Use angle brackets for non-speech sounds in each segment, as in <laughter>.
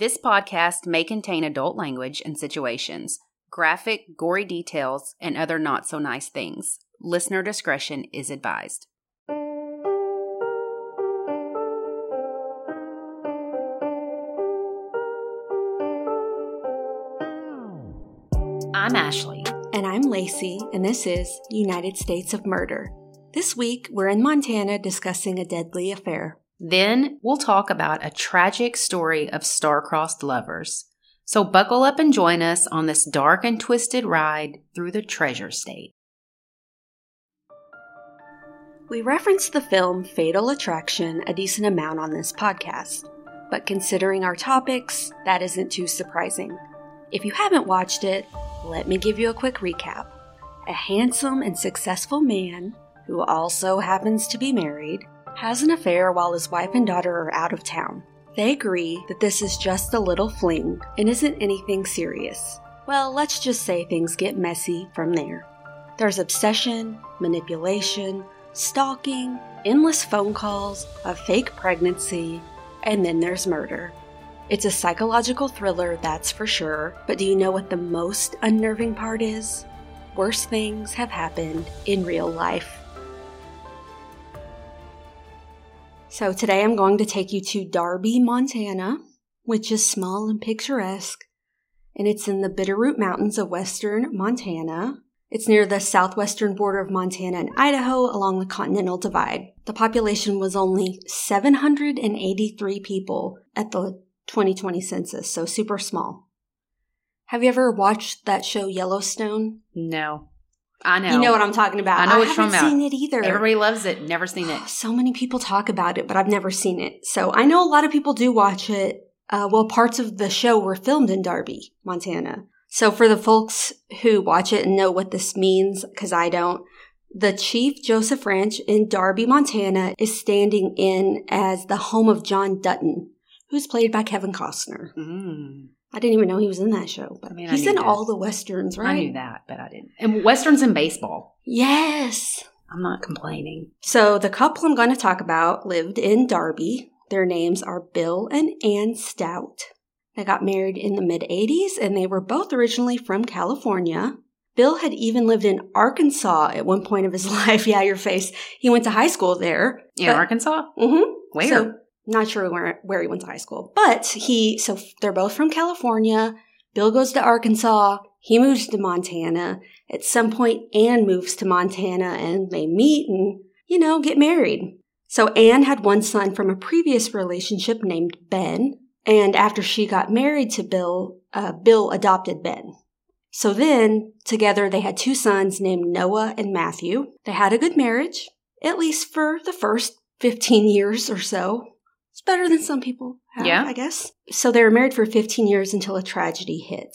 This podcast may contain adult language and situations, graphic, gory details, and other not so nice things. Listener discretion is advised. I'm Ashley. And I'm Lacey, and this is United States of Murder. This week, we're in Montana discussing a deadly affair. Then we'll talk about a tragic story of star-crossed lovers. So buckle up and join us on this dark and twisted ride through the treasure state. We referenced the film Fatal Attraction a decent amount on this podcast, but considering our topics, that isn't too surprising. If you haven't watched it, let me give you a quick recap. A handsome and successful man, who also happens to be married, has an affair while his wife and daughter are out of town. They agree that this is just a little fling and isn't anything serious. Well, let's just say things get messy from there. There's obsession, manipulation, stalking, endless phone calls, a fake pregnancy, and then there's murder. It's a psychological thriller, that's for sure, but do you know what the most unnerving part is? Worse things have happened in real life. So today I'm going to take you to Darby, Montana, which is small and picturesque, and it's in the Bitterroot Mountains of western Montana. It's near the southwestern border of Montana and Idaho along the Continental Divide. The population was only 783 people at the 2020 census, so super small. Have you ever watched that show Yellowstone? No. I know. You know what I'm talking about. I know what you're haven't seen it either. Everybody loves it. Never seen it. So many people talk about it, but I've never seen it. So I know a lot of people do watch it. Uh, well, parts of the show were filmed in Darby, Montana. So for the folks who watch it and know what this means, because I don't, the Chief Joseph Ranch in Darby, Montana is standing in as the home of John Dutton, who's played by Kevin Costner. Mm. I didn't even know he was in that show, but I mean, he's in that. all the westerns, right? I knew that, but I didn't. And westerns and baseball. Yes. I'm not complaining. So the couple I'm going to talk about lived in Darby. Their names are Bill and Ann Stout. They got married in the mid 80s and they were both originally from California. Bill had even lived in Arkansas at one point of his <laughs> life. Yeah, your face. He went to high school there. In But- Arkansas? Mm-hmm. Where? So, not sure where, where he went to high school, but he, so they're both from California. Bill goes to Arkansas. He moves to Montana. At some point, Anne moves to Montana and they meet and, you know, get married. So Anne had one son from a previous relationship named Ben. And after she got married to Bill, uh, Bill adopted Ben. So then, together, they had two sons named Noah and Matthew. They had a good marriage, at least for the first 15 years or so. It's better than some people have, Yeah. I guess. So they were married for 15 years until a tragedy hit.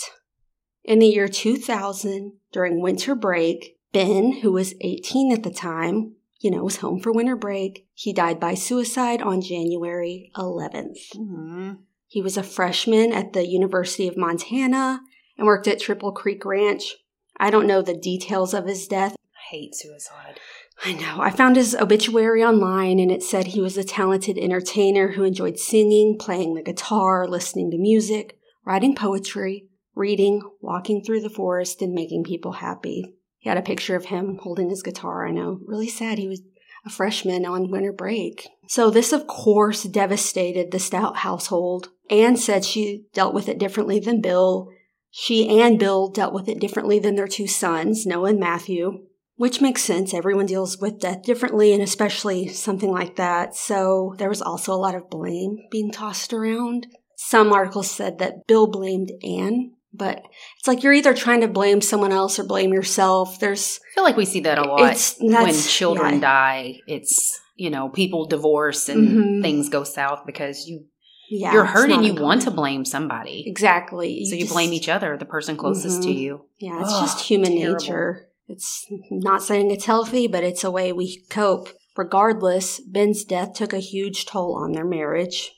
In the year 2000, during winter break, Ben, who was 18 at the time, you know, was home for winter break. He died by suicide on January 11th. Mhm. He was a freshman at the University of Montana and worked at Triple Creek Ranch. I don't know the details of his death. I hate suicide. I know. I found his obituary online and it said he was a talented entertainer who enjoyed singing, playing the guitar, listening to music, writing poetry, reading, walking through the forest, and making people happy. He had a picture of him holding his guitar. I know. Really sad. He was a freshman on winter break. So this, of course, devastated the Stout household. Anne said she dealt with it differently than Bill. She and Bill dealt with it differently than their two sons, Noah and Matthew. Which makes sense. Everyone deals with death differently, and especially something like that. So there was also a lot of blame being tossed around. Some articles said that Bill blamed Anne, but it's like you're either trying to blame someone else or blame yourself. There's I feel like we see that a lot It's- when children yeah. die. It's, you know, people divorce and Mhm. things go south because you yeah, you're hurt and you want to blame somebody. exactly. so you just- blame each other, the person closest to Mhm. you. Yeah, it's Ugh, just human terrible. nature. It's not saying it's healthy, but it's a way we cope. Regardless, Ben's death took a huge toll on their marriage.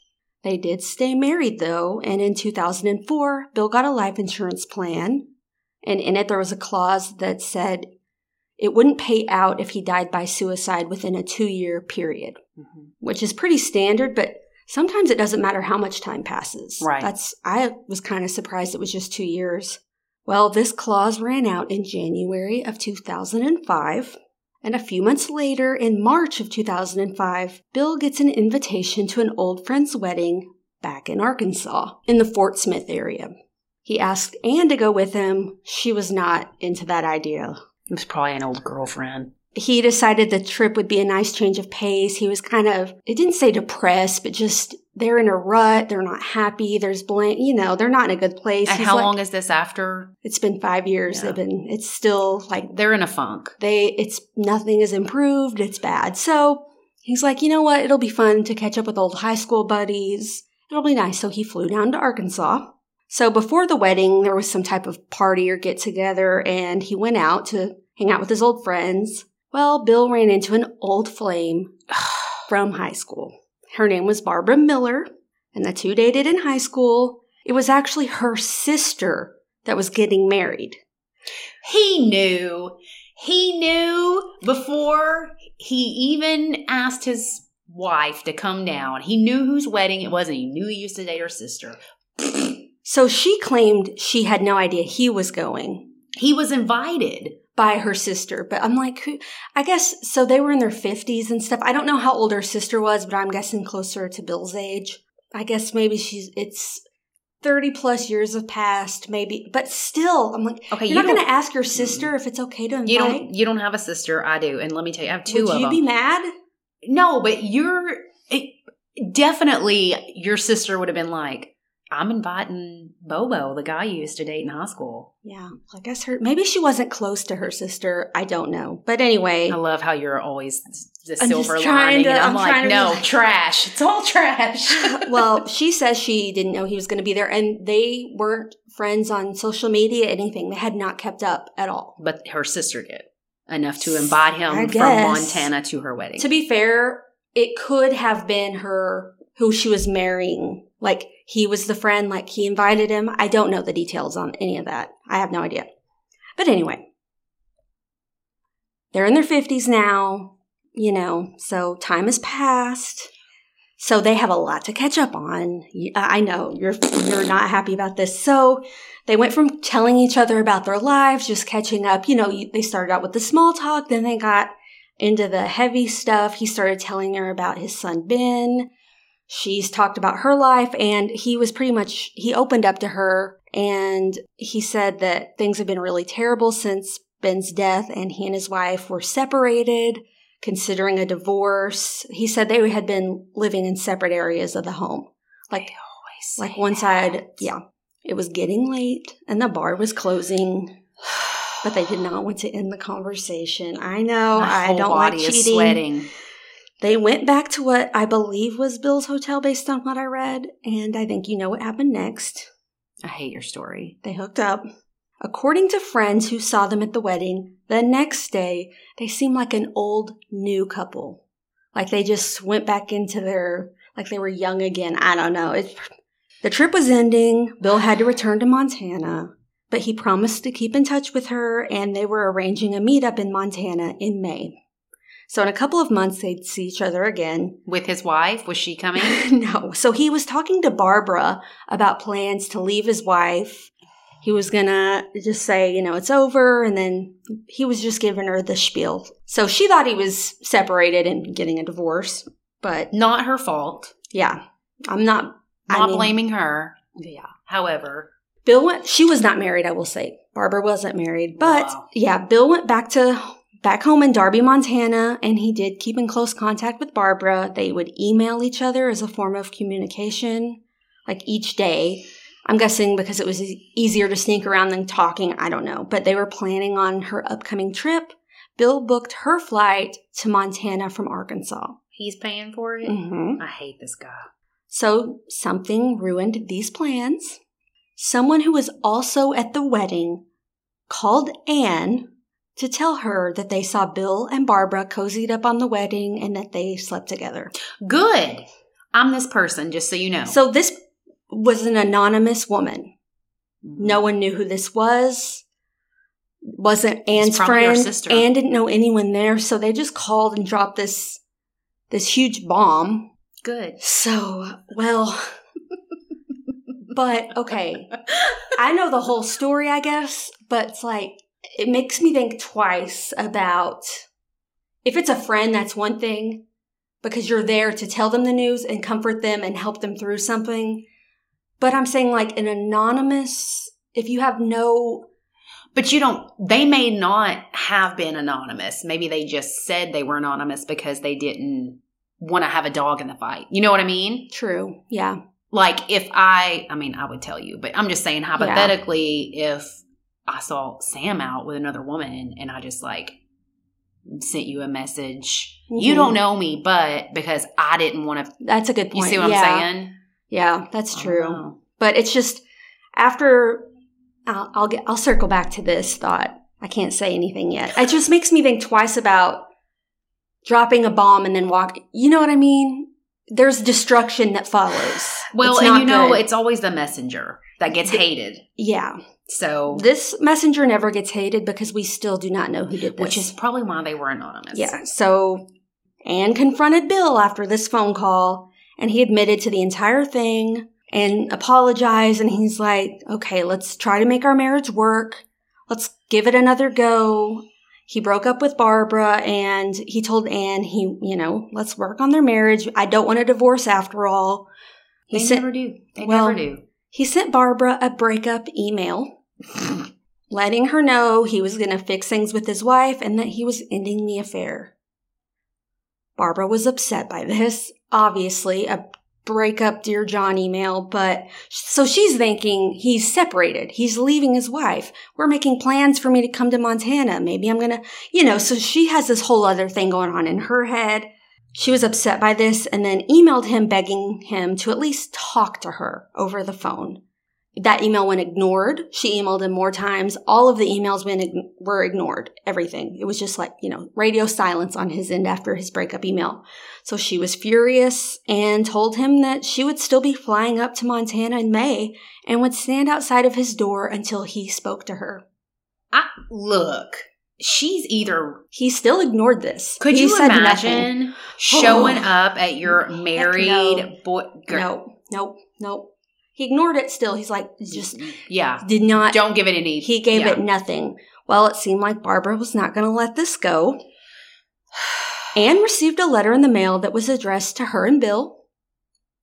They did stay married though, and in 2004, Bill got a life insurance plan, and in it there was a clause that said it wouldn't pay out if he died by suicide within a two year period, Mhm. which is pretty standard, but sometimes it doesn't matter how much time passes. Right. That's I was kind of surprised it was just 2 years. Well, this clause ran out in January of 2005. And a few months later, in March of 2005, Bill gets an invitation to an old friend's wedding back in Arkansas, in the Fort Smith area. He asked Anne to go with him. She was not into that idea. It was probably an old girlfriend. He decided the trip would be a nice change of pace. He was kind of, it didn't say depressed, but just they're in a rut. They're not happy. There's blank, you know, they're not in a good place. And He's how like- long is this after? It's been five years. Yeah. They've been, it's still like They're in a funk. they it's nothing is improved it's bad so he's like you know what it'll be fun to catch up with old high school buddies it'll be nice so he flew down to arkansas so before the wedding there was some type of party or get together and he went out to hang out with his old friends well bill ran into an old flame <sighs> from high school her name was barbara miller and the two dated in high school it was actually her sister that was getting married He knew. He knew before he even asked his wife to come down. He knew whose wedding it was and he knew he used to date her sister. So she claimed she had no idea he was going He was invited. By her sister, but I'm like, who? I guess so. They were in their 50s and stuff. I don't know how old her sister was, but I'm guessing closer to Bill's age. I guess maybe she's it's 30 plus years have passed, maybe, but still, I'm like, Okay, you're you not going to ask your sister if it's okay to invite. you don't you don't have a sister. I do, and let me tell you, I have two Would of you them. be mad? no, but you're it, definitely your sister would have been like, "I'm inviting Bobo, the guy you used to date in high school." Yeah, I guess her. Maybe she wasn't close to her sister. I don't know, but anyway, I love how you're always the I'm silver lining, to- and I'm, I'm like, trying to be no, like- trash. It's all trash. <laughs> well, she says she didn't know he was going to be there, and they weren't friends on social media, anything. They had not kept up at all. but her sister did enough to invite him from. Montana to her wedding. To be fair, it could have been her who she was marrying. Like he was the friend, like he invited him. I don't know the details on any of that. I have no idea. But anyway, they're in their 50s now, you know, so time has passed. So they have a lot to catch up on. Uh, I know you're you're not happy about this. So they went from telling each other about their lives, just catching up. You know, they started out with the small talk, then they got into the heavy stuff. He started telling her about his son Ben. She's talked about her life, and he was pretty much he opened up to her, and he said that things have been really terrible since Ben's death, and he and his wife were separated considering a divorce. He said they had been living in separate areas of the home. Like like one side, yeah. It was getting late and the bar was closing, but they did not want to end the conversation. I know, My I don't like cheating. sweating. They went back to what I believe was Bill's hotel based on what I read, and I think you know what happened next. I hate your story. They hooked up. According to friends who saw them at the wedding, the next day they seemed like an old new couple. Like they just went back into their like they were young again. I don't know. It, the trip was ending. Bill had to return to Montana, but he promised to keep in touch with her and they were arranging a meetup in Montana in May. So in a couple of months they'd see each other again. With his wife, was she coming? <laughs> no. So he was talking to Barbara about plans to leave his wife. He was gonna just say, you know, it's over, and then he was just giving her the spiel. So she thought he was separated and getting a divorce. But Not her fault. yeah, I'm not. I Not mean, blaming her. Yeah. However, Bill went. She was not married. I will say Barbara wasn't married, but oh, Wow. yeah, Bill went back to back home in Darby, Montana, and he did keep in close contact with Barbara. They would email each other as a form of communication, like each day. I'm guessing because it was easier to sneak around than talking. I don't know, but they were planning on her upcoming trip. Bill booked her flight to Montana from Arkansas. he's paying for it. hmm I hate this guy. So something ruined these plans. Someone who was also at the wedding called Anne to tell her that they saw Bill and Barbara cozied up on the wedding and that they slept together. Good. I'm this person, just so you know. So this was an anonymous woman. No mm-hmm. one knew who this was. Wasn't Anne's friend. sister. Anne didn't know anyone there, so they just called and dropped this this huge bomb. Good. So, well, but okay. I know the whole story, I guess, but it's like, it makes me think twice about if it's a friend, that's one thing because you're there to tell them the news and comfort them and help them through something. But I'm saying like an anonymous, if you have no, But you don't, they may not have been anonymous. Maybe they just said they were anonymous because they didn't want to have a dog in the fight. You know what I mean? true. Yeah. Like if I, I mean, I would tell you, but I'm just saying hypothetically, if I saw Sam out with another woman and I just like sent you a message, you Mhm. don't know me, but because I didn't want to, That's a good point. you see what yeah. I'm saying? Yeah, that's true. But it's just after I'll, I'll get I'll circle back to this thought. I can't say anything yet. It just makes me think twice about dropping a bomb and then walk. You know what I mean? There's destruction that follows. Well, and you know, good. it's always the messenger that gets hated. yeah. So, This messenger never gets hated because we still do not know who did this. which is probably why they were anonymous. Yeah. So Anne confronted Bill after this phone call and he admitted to the entire thing and apologized. And he's like, okay, let's try to make our marriage work. Let's give it another go. He broke up with Barbara and he told Anne, he, you know, let's work on their marriage. I don't want a divorce after all. He They sent, never do. They well, never do. he sent Barbara a breakup email letting her know he was going to fix things with his wife and that he was ending the affair. Barbara was upset by this, obviously, a breakup Dear John email, but so she's thinking he's separated. He's leaving his wife. We're making plans for me to come to Montana. Maybe I'm going to, you know, so she has this whole other thing going on in her head. She was upset by this and then emailed him begging him to at least talk to her over the phone. That email went ignored. She emailed him more times. All of the emails went, were ignored. Everything. It was just like, you know, radio silence on his end after his breakup email. So she was furious and told him that she would still be flying up to Montana in May and would stand outside of his door until he spoke to her. I, look, she's either. He still ignored this. Could He you imagine showing oh. up at your married no. boy? girl- Nope, nope, nope. He ignored it still. He's like, just yeah. did not Don't give it any. He gave yeah. it nothing. Well, it seemed like Barbara was not going to let this go. <sighs> Anne received a letter in the mail that was addressed to her and Bill.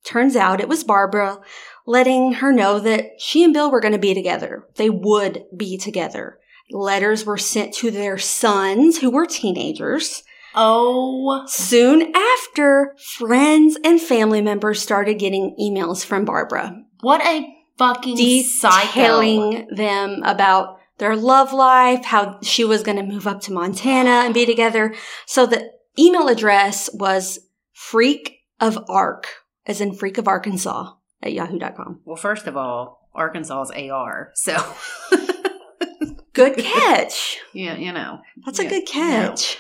Turns out it was Barbara letting her know that she and Bill were going to be together. They would be together. Letters were sent to their sons, who were teenagers. Oh, Soon after, friends and family members started getting emails from Barbara what a fucking psycho! detailing them about their love life, how she was going to move up to Montana and be together. So the email address was freak of arc, as in freak of Arkansas at yahoo.com. Well, first of all, Arkansas is AR, so <laughs> Good catch. yeah, you know. That's a good catch.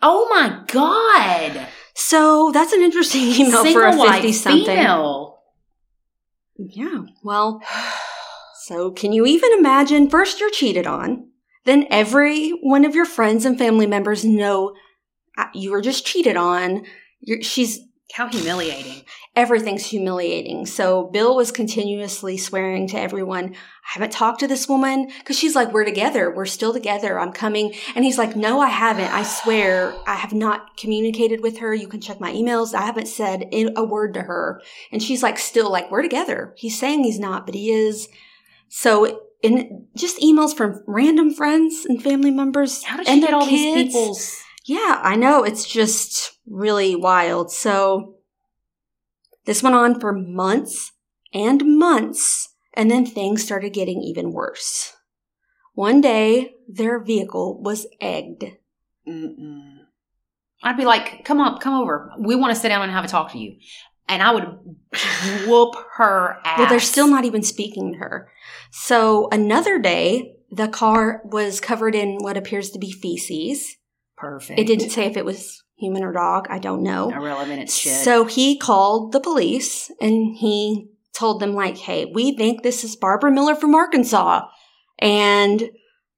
Oh my god! So that's an interesting email Single for a 50 something. female. Yeah. Well, <sighs> so can you even imagine? First, you're cheated on. Then every one of your friends and family members know uh, you were just cheated on. You're, she's How humiliating! Everything's humiliating. So Bill was continuously swearing to everyone, I haven't talked to this woman because she's like, we're together. We're still together. I'm coming. And he's like, no, I haven't. I swear I have not communicated with her. You can check my emails. I haven't said a word to her. And she's like, still like, we're together. He's saying he's not, but he is. So and just emails from random friends and family members How did she and get all these kids. people's? Yeah, I know. It's just really wild. So this went on for months and months, and then things started getting even worse. One day, their vehicle was egged. Mm-mm. I'd be like, "Come on, come over. We want to sit down and have a talk to you." And I would <sighs> whoop her ass. Well, they're still not even speaking to her. So another day, the car was covered in what appears to be feces. Perfect. It didn't say if it was human or dog. I don't know. Oh, irrelevant. It's shit. So he called the police and he told them, like, hey, we think this is Barbara Miller from Arkansas. And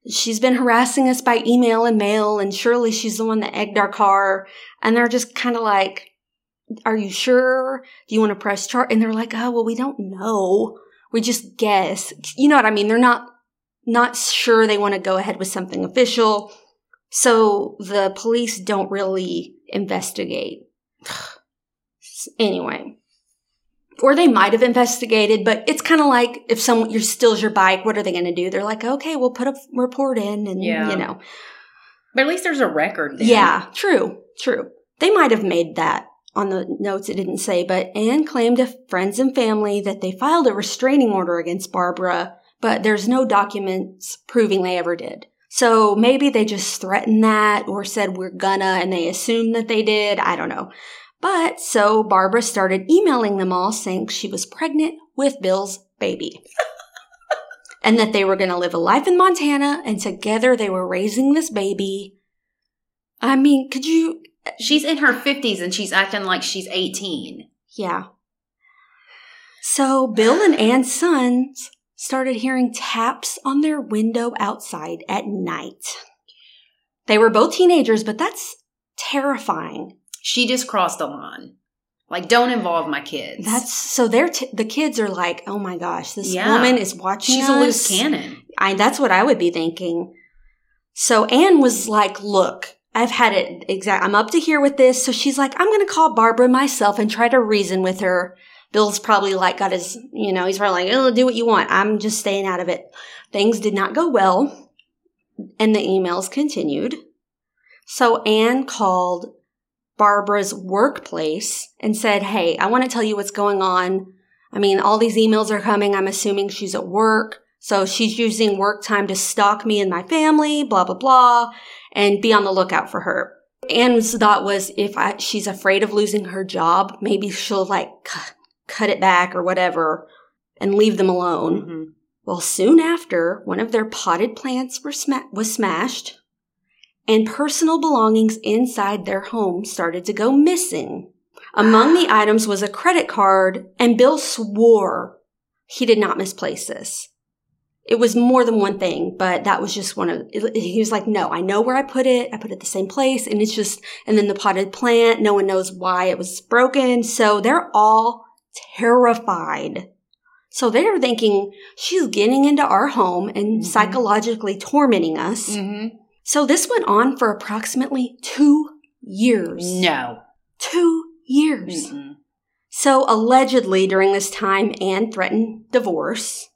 she's been harassing us by email and mail, and surely she's the one that egged our car. And they're just kind of like, are you sure? Do you want to press charge? And they're like, oh, well, we don't know. We just guess. You know what I mean? They're not, not sure they want to go ahead with something official. So the police don't really investigate. <sighs> anyway. Or they might have investigated, but it's kind of like if someone you steals your bike, what are they going to do? They're like, okay, we'll put a report in, and Yeah. you know, But at least there's a record. Then. yeah, true, true. They might have made that on the notes. It didn't say, but Anne claimed to friends and family that they filed a restraining order against Barbara, but there's no documents proving they ever did. So maybe they just threatened that or said we're gonna and they assumed that they did. I don't know. But so Barbara started emailing them all saying she was pregnant with Bill's baby. <laughs> and that they were going to live a life in Montana and together they were raising this baby. I mean, could you She's in her 50s and she's acting like she's 18. Yeah. So Bill and Ann's sons started hearing taps on their window outside at night. They were both teenagers, but that's terrifying. She just crossed the line. Like, don't involve my kids. That's so they're t- the kids are like, "Oh my gosh, this Yeah. woman is watching she's us." a loose cannon. I that's what I would be thinking. So Anne was like, "Look, I've had it exact. I'm up to here with this." So she's like, "I'm going to call Barbara myself and try to reason with her." Bill's probably like got his, you know, he's probably like, "Oh, do what you want. I'm just staying out of it." Things did not go well, and the emails continued. So Anne called Barbara's workplace and said, Hey, I want to tell you what's going on. I mean, all these emails are coming. I'm assuming she's at work. So she's using work time to stalk me and my family, blah, blah, blah, and be on the lookout for her. Anne's thought was if I, she's afraid of losing her job, maybe she'll like cut it back or whatever and leave them alone. Mhm. Well, soon after, one of their potted plants were sma- was smashed, and personal belongings inside their home started to go missing. Among the <gasps> items was a credit card, and Bill swore he did not misplace this. It was more than one thing, but that was just one of. He was like, "No, I know where I put it. I put it the same place, and it's just." And then the potted plant, no one knows why it was broken, so they're all terrified. So they're thinking she's getting into our home and Mhm. psychologically tormenting us. Mhm. So this went on for approximately two years. No. Two years. Mm-mm. So allegedly during this time, Anne threatened divorce.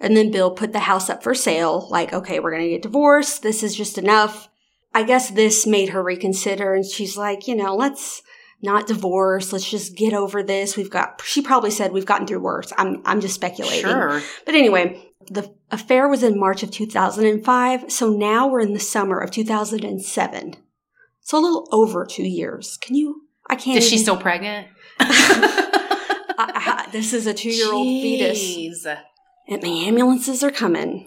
And then Bill put the house up for sale. Like, okay, we're going to get divorced. This is just enough. I guess this made her reconsider. And she's like, you know, let's not divorce. Let's just get over this. We've got, she probably said we've gotten through worse. I'm, I'm just speculating. Sure. But anyway, the affair was in March of 2005, so now we're in the summer of 2007. So a little over two years. Can you? I can't. Is she still pregnant? <laughs> <laughs> I- I- this is a two-year-old fetus, and the ambulances are coming.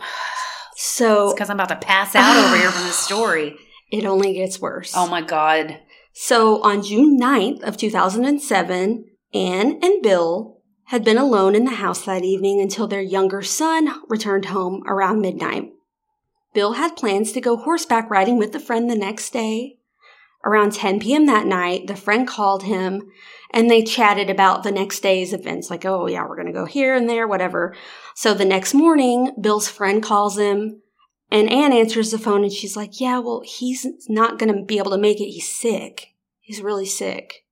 So because I'm about to pass out over here from this story. <sighs> it only gets worse. Oh my god. So on June 9th of 2007, Anne and Bill had been alone in the house that evening until their younger son returned home around midnight. Bill had plans to go horseback riding with a friend the next day. Around 10 p.m. that night, the friend called him and they chatted about the next day's events, like, oh, yeah, we're going to go here and there, whatever. So the next morning, Bill's friend calls him and Anne answers the phone and she's like, Yeah, well, he's not going to be able to make it. He's sick. He's really sick.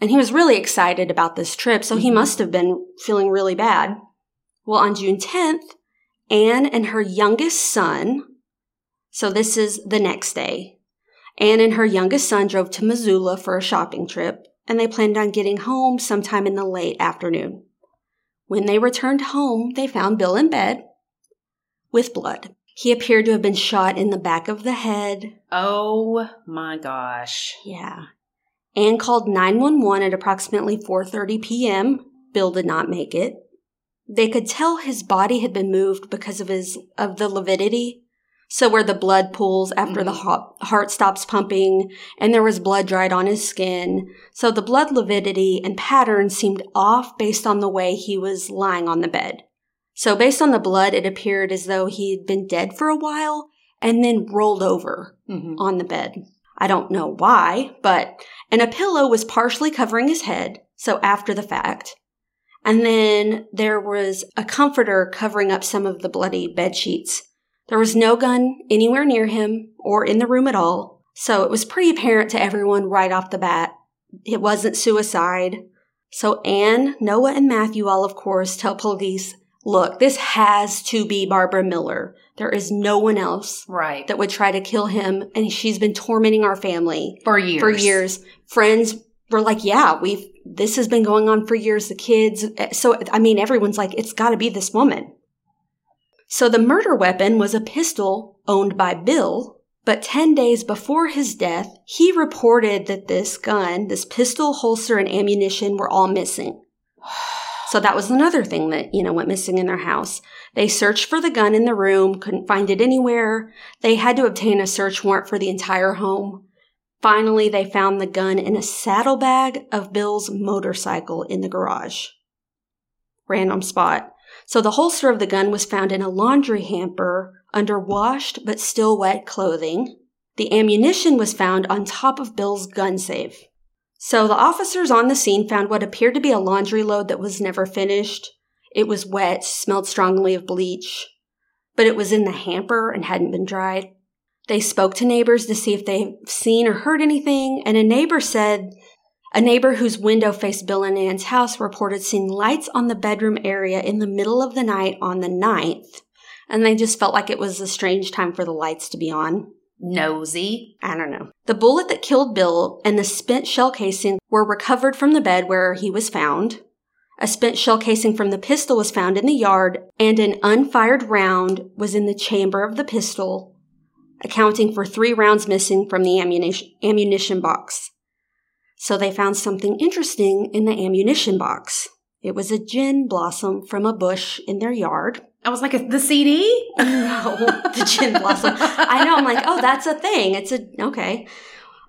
And he was really excited about this trip, so he Mhm. must have been feeling really bad. Well, on June 10th, Anne and her youngest son, so this is the next day, Anne and her youngest son drove to Missoula for a shopping trip, and they planned on getting home sometime in the late afternoon. When they returned home, they found Bill in bed with blood. He appeared to have been shot in the back of the head. Oh my gosh. Yeah. Anne called 911 at approximately 4:30 p.m. Bill did not make it. They could tell his body had been moved because of his of the lividity. So where the blood pools after the Mhm. heart, heart stops pumping and there was blood dried on his skin. So the blood lividity and pattern seemed off based on the way he was lying on the bed. So based on the blood it appeared as though he had been dead for a while and then rolled over Mhm. on the bed. I don't know why, but, and a pillow was partially covering his head, so after the fact. And then there was a comforter covering up some of the bloody bed sheets. There was no gun anywhere near him or in the room at all, so it was pretty apparent to everyone right off the bat. It wasn't suicide. So Anne, Noah, and Matthew all, of course, tell police, look, this has to be Barbara Miller. There is no one else Right. that would try to kill him, and she's been tormenting our family For years. for years. Friends were like, "Yeah, we've this has been going on for years." The kids, uh, so I mean, everyone's like, "It's got to be this woman." So the murder weapon was a pistol owned by Bill, but 10 days before his death, he reported that this gun, this pistol, holster, and ammunition were all missing. <sighs> <sighs> <sighs> So that was another thing that, you know, went missing in their house. They searched for the gun in the room, couldn't find it anywhere. They had to obtain a search warrant for the entire home. Finally, they found the gun in a saddlebag of Bill's motorcycle in the garage. Random spot. So the holster of the gun was found in a laundry hamper under washed but still wet clothing. The ammunition was found on top of Bill's gun safe. So the officers on the scene found what appeared to be a laundry load that was never finished. It was wet, smelled strongly of bleach, but it was in the hamper and hadn't been dried. They spoke to neighbors to see if they've seen or heard anything, and a neighbor said a neighbor whose window faced Bill and Ann's house reported seeing lights on the bedroom area in the middle of the night on the 9th, and they just felt like it was a strange time for the lights to be on. Nosy. I don't know. The bullet that killed Bill and the spent shell casing were recovered from the bed where he was found. A spent shell casing from the pistol was found in the yard, and an unfired round was in the chamber of the pistol, accounting for three rounds missing from the ammunition, ammunition box. So they found something interesting in the ammunition box. It was a gin blossom from a bush in their yard. I was like, the CD? <laughs> No, the gin blossom. I know. I'm like, oh, that's a thing. It's a okay.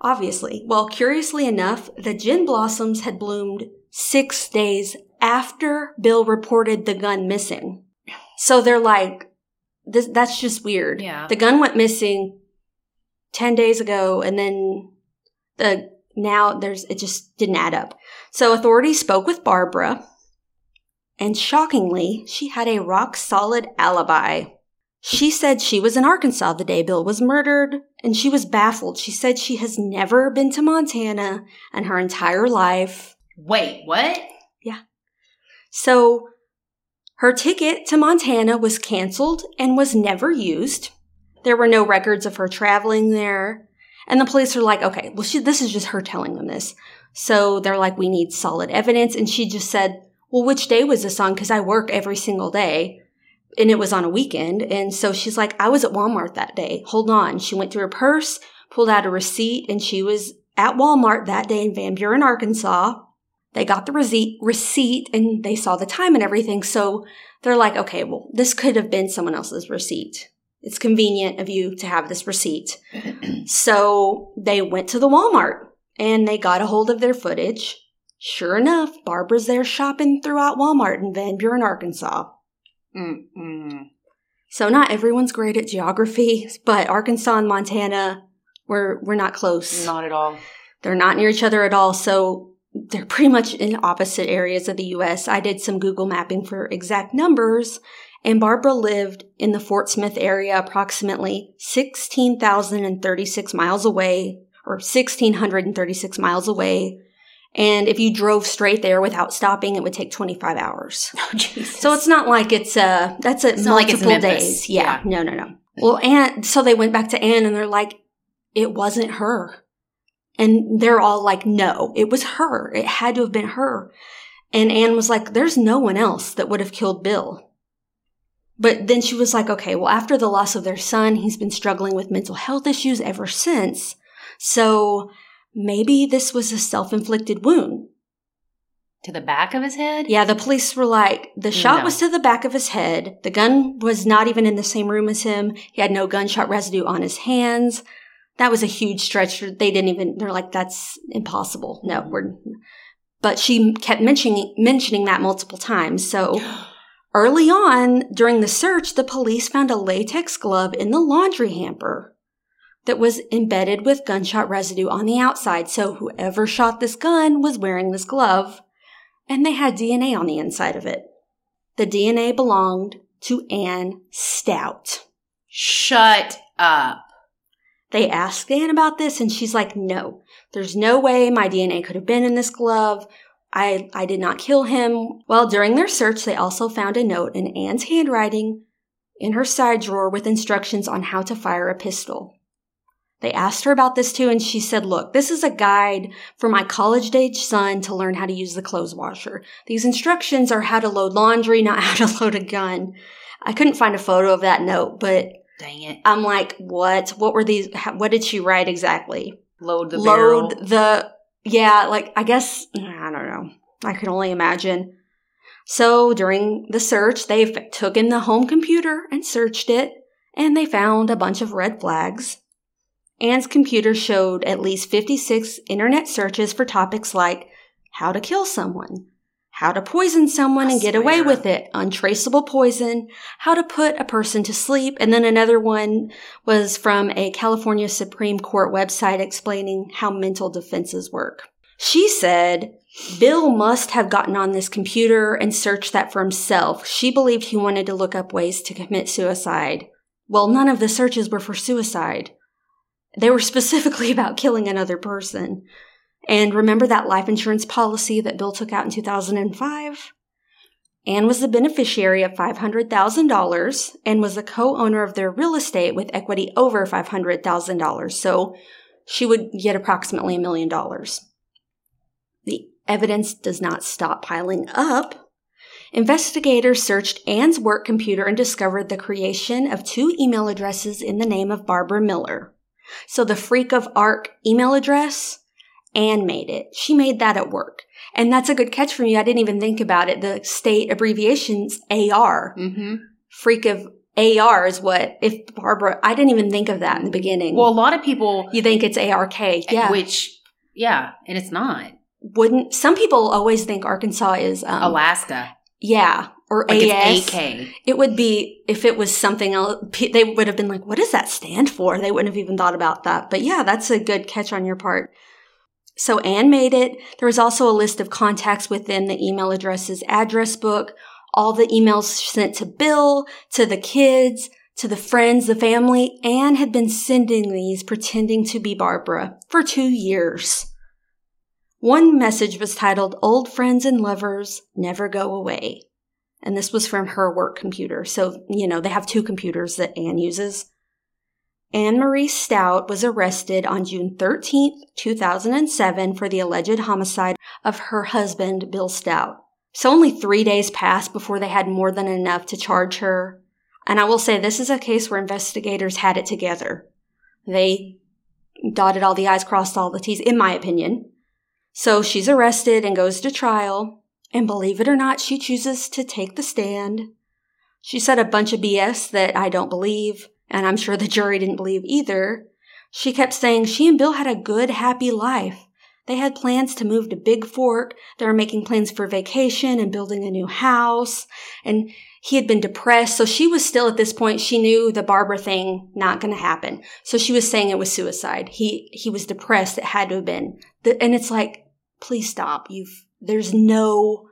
Obviously. Well, curiously enough, the gin blossoms had bloomed six days after Bill reported the gun missing. So they're like, this, that's just weird. Yeah. The gun went missing 10 days ago and then the now there's it just didn't add up. So authorities spoke with Barbara and shockingly, she had a rock solid alibi. She said she was in Arkansas the day Bill was murdered, and she was baffled. She said she has never been to Montana in her entire life. Wait, what? Yeah. So her ticket to Montana was canceled and was never used. There were no records of her traveling there. And the police are like, okay, well, she, this is just her telling them this. So they're like, we need solid evidence. And she just said, well, which day was this on? Because I work every single day. And it was on a weekend. And so she's like, I was at Walmart that day. Hold on. She went through her purse, pulled out a receipt, and she was at Walmart that day in Van Buren, Arkansas. They got the receipt, receipt and they saw the time and everything. So they're like, okay, well, this could have been someone else's receipt. It's convenient of you to have this receipt. <clears throat> so they went to the Walmart and they got a hold of their footage. Sure enough, Barbara's there shopping throughout Walmart in Van Buren, Arkansas. Mm-mm. So not everyone's great at geography, but Arkansas and Montana, we're we're not close. Not at all. They're not near each other at all. So they're pretty much in opposite areas of the US. I did some Google mapping for exact numbers, and Barbara lived in the Fort Smith area approximately 16,036 miles away, or 1,636 miles away. And if you drove straight there without stopping, it would take 25 hours. <laughs> Oh, Jesus. So it's not like it's uh that's a It's not like multiple days. Yeah. Yeah. No, no, no. Well, Anne so they went back to Anne and they're like, it wasn't her. And they're all like, no, it was her. It had to have been her. And Anne was like, there's no one else that would have killed Bill. But then she was like, okay, well, after the loss of their son, he's been struggling with mental health issues ever since. So maybe this was a self inflicted wound. to the back of his head? Yeah, the police were like, the shot No. was to the back of his head. The gun was not even in the same room as him. He had no gunshot residue on his hands. That was a huge stretch. They didn't even, they're like, that's impossible. No, we're, but she kept mentioning, mentioning that multiple times. So <gasps> early on during the search, the police found a latex glove in the laundry hamper. That was embedded with gunshot residue on the outside. So whoever shot this gun was wearing this glove, and they had DNA on the inside of it. The DNA belonged to Anne Stout. Shut up. They asked Anne about this, and she's like, no, there's no way my DNA could have been in this glove. I, I did not kill him. Well, during their search, they also found a note in Anne's handwriting in her side drawer with instructions on how to fire a pistol. They asked her about this too, and she said, Look, this is a guide for my college age son to learn how to use the clothes washer. These instructions are how to load laundry, not <laughs> how to load a gun. I couldn't find a photo of that note, but Dang it. I'm like, what? What were these? What did she write exactly? Load the Load barrel. the, yeah, like, I guess, I don't know. I can only imagine. So during the search, they took in the home computer and searched it, and they found a bunch of red flags. Anne's computer showed at least 56 internet searches for topics like how to kill someone, how to poison someone I and get away with it, untraceable poison, how to put a person to sleep, and then another one was from a California Supreme Court website explaining how mental defenses work. She said Bill must have gotten on this computer and searched that for himself. She believed he wanted to look up ways to commit suicide. Well, none of the searches were for suicide. They were specifically <laughs> about killing another person. And remember that life insurance policy that Bill took out in 2005? Anne was the beneficiary of $500,000 and was the co-owner of their real estate with equity over $500,000. So she would get approximately a million dollars. The evidence does not stop piling up. Investigators searched Anne's work computer and discovered the creation of two email addresses in the name of Barbara Miller. So the freak of Arc email address, Anne made it. She made that at work. And that's a good catch for me. I didn't even think about it. The state abbreviation's AR. Mm-hmm. Freak of AR is what, if Barbara, I didn't even think of that in the beginning. Well, a lot of people, you think it's ARK. Yeah. which, yeah, and it's not. Wouldn't, some people always think Arkansas is, um, Alaska. yeah, or Like AS. AK. It would be if it was something else. They would have been like, "What does that stand for?" They wouldn't have even thought about that. But yeah, that's a good catch on your part. So Anne made it. There was also a list of contacts within the email addresses address book. All the emails sent to Bill, to the kids, to the friends, the family. Anne had been sending these pretending to be Barbara for two years. One message was titled Old Friends and Lovers Never Go Away. And this was from her work computer. So, you know, they have two computers that Anne uses. Anne Marie Stout was arrested on June 13th, 2007 for the alleged homicide of her husband, Bill Stout. So only three days passed before they had more than enough to charge her. And I will say this is a case where investigators had it together. They dotted all the I's, crossed all the T's, in my opinion. So she's arrested and goes to trial. And believe it or not, she chooses to take the stand. She said a bunch of BS that I don't believe, and I'm sure the jury didn't believe either. She kept saying she and Bill had a good, happy life. They had plans to move to Big Fork. They were making plans for vacation and building a new house. And he had been depressed. So she was still at this point, she knew the Barbara thing not going to happen. So she was saying it was suicide. He, he was depressed. It had to have been. And it's like, please stop. You've, there's no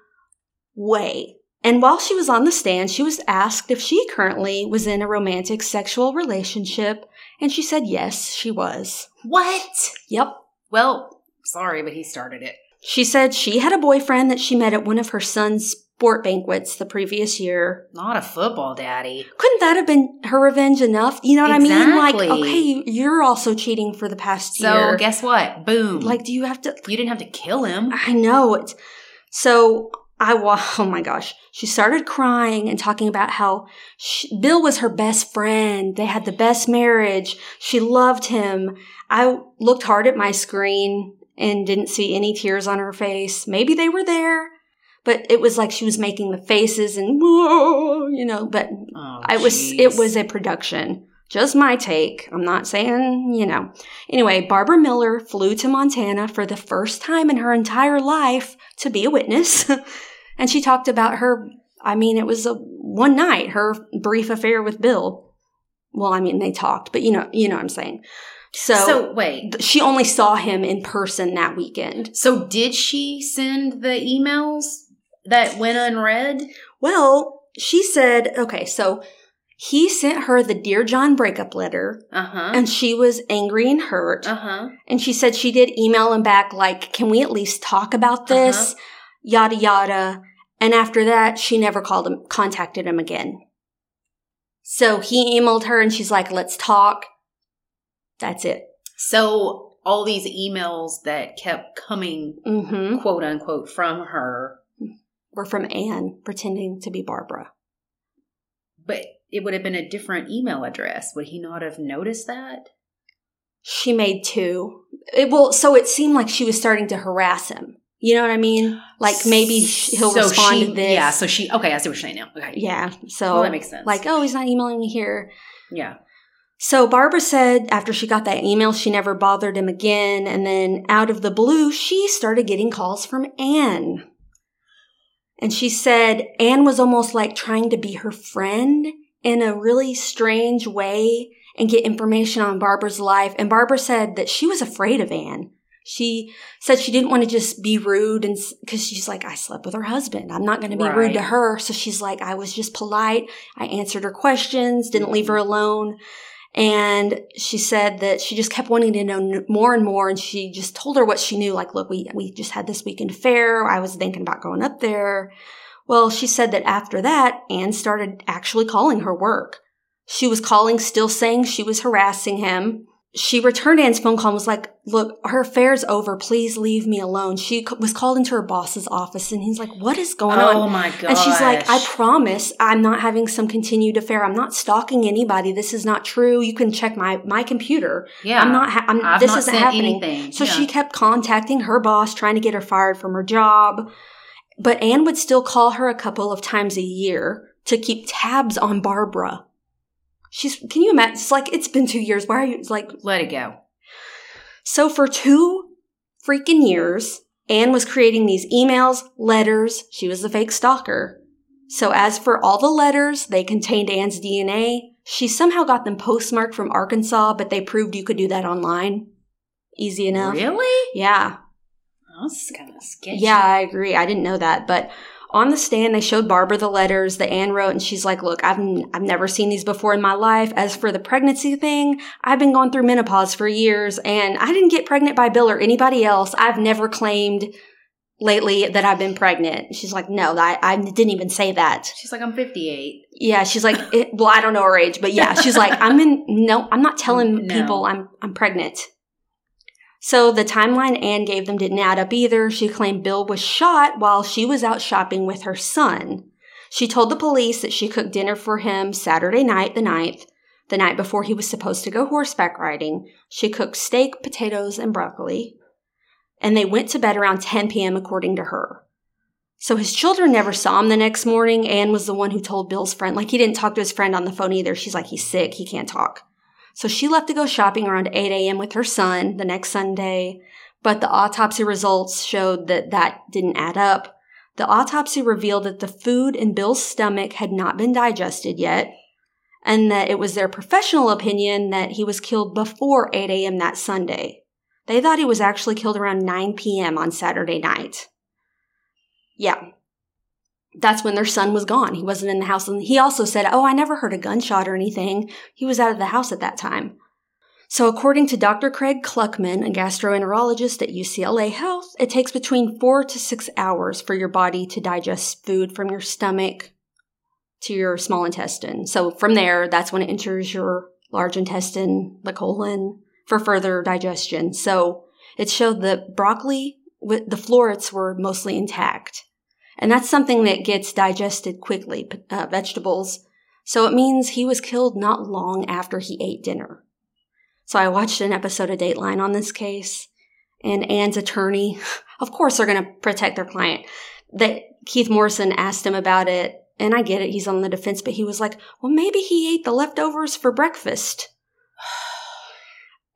way. And while she was on the stand, she was asked if she currently was in a romantic sexual relationship. And she said yes, she was. What? Yep. Well, sorry, but he started it. She said she had a boyfriend that she met at one of her son's sport banquets the previous year. Not a football daddy. Couldn't that have been her revenge enough? You know what I mean? Like, okay, you're also cheating for the past So year. guess what? Boom. like, do you have to? you didn't have to kill him. I know it's so. I wa- <laughs> oh my gosh. She started crying and talking about how she, Bill was her best friend. They had the best marriage. She loved him. I looked hard at my screen and didn't see any tears on her face. Maybe they were there, but it was like she was making the faces and whoa, you know, but Oh, I was jeez. it was a production. Just my take. I'm not saying, you know. Anyway, Barbara Miller flew to Montana for the first time in her entire life to be a witness. <laughs> and she talked about her I mean, it was a one night, her brief affair with Bill. Well, I mean, they talked, but you know, you know what I'm saying. So, So wait. she only saw him in person that weekend. So did she send the emails that went unread? Well, she said, okay, so he sent her the Dear John breakup letter, Uh huh. and she was angry and hurt. Uh huh. And she said she did email him back, like, can we at least talk about this? Yada, yada. And after that, she never called him, contacted him again. So he emailed her and she's like, let's talk. That's it. So all these emails that kept coming, Mm-hmm. quote unquote, from her, We're from Anne pretending to be Barbara. but it would have been a different email address. Would he not have noticed that? She made two. It will, so it seemed like she was starting to harass him. You know what I mean? Like maybe he'll So respond she- to this. Yeah. So she. Okay, I see what you're saying now. Okay. yeah. So Well, that makes sense. like, oh, he's not emailing me here. Yeah. So Barbara said after she got that email, she never bothered him again. And then out of the blue, she started getting calls from Anne. And she said Anne was almost like trying to be her friend in a really strange way and get information on Barbara's life. And Barbara said that she was afraid of Anne. She said she didn't want to just be rude and because she's like, I slept with her husband. I'm not going to be rude to her. So she's like, I was just polite. I answered her questions, didn't leave her mm-hmm. alone. And she said that she just kept wanting to know more and more. And she just told her what she knew. Like, look, we, we just had this weekend fair. I was thinking about going up there. Well, she said that after that, Anne started actually calling her work. She was calling, still saying she was harassing him. She returned Anne's phone call and was like, look, her affair's over. Please leave me alone. She c- was called into her boss's office and he's like, what is going on? Oh my god. And she's like, I promise I'm not having some continued affair. I'm not stalking anybody. This is not true. You can check my, my computer. yeah. I'm not, ha- I'm, this not isn't happening. anything. So Yeah. she kept contacting her boss, trying to get her fired from her job. But Anne would still call her a couple of times a year to keep tabs on Barbara. She's, can you imagine? It's like, it's been two years. Why are you, like, let it go. so for two freaking years, Anne was creating these emails, letters. She was the fake stalker. So as for all the letters, they contained Anne's DNA. She somehow got them postmarked from Arkansas, but they proved you could do that online. Easy enough. Really? Yeah. Oh, That's kind of sketchy. Yeah, I agree. I didn't know that, but on the stand, they showed Barbara the letters that Anne wrote, and she's like, "Look, I've n- I've never seen these before in my life. As for the pregnancy thing, I've been going through menopause for years, and I didn't get pregnant by Bill or anybody else. I've never claimed lately that I've been pregnant." She's like, "No, I I didn't even say that." She's like, I'm 58. Yeah, she's like, it, "Well, I don't know her age, but yeah, she's like, I'm in no, I'm not telling <laughs> No. people I'm I'm pregnant." So the timeline Anne gave them didn't add up either. She claimed Bill was shot while she was out shopping with her son. She told the police that she cooked dinner for him Saturday night, the 9th, the night before he was supposed to go horseback riding. She cooked steak, potatoes, and broccoli. And they went to bed around 10 p.m., according to her. So his children never saw him the next morning. Anne was the one who told Bill's friend, like he didn't talk to his friend on the phone either. She's like, he's sick, he can't talk. So she left to go shopping around 8 a.m. with her son the next Sunday, but the autopsy results showed that that didn't add up. The autopsy revealed that the food in Bill's stomach had not been digested yet, and that it was their professional opinion that he was killed before 8 a.m. that Sunday. They thought he was actually killed around 9 p.m. on Saturday night. Yeah. That's when their son was gone. He wasn't in the house. And he also said, Oh, I never heard a gunshot or anything. He was out of the house at that time. So, according to Dr. Craig Kluckman, a gastroenterologist at UCLA Health, it takes between four to six hours for your body to digest food from your stomach to your small intestine. So, from there, that's when it enters your large intestine, the colon, for further digestion. So, it showed that broccoli, the florets were mostly intact. And that's something that gets digested quickly, uh, vegetables. So it means he was killed not long after he ate dinner. So I watched an episode of Dateline on this case, and Anne's attorney, <laughs> of course, they're going to protect their client. That Keith Morrison asked him about it, and I get it, he's on the defense, but he was like, "Well, maybe he ate the leftovers for breakfast." <sighs>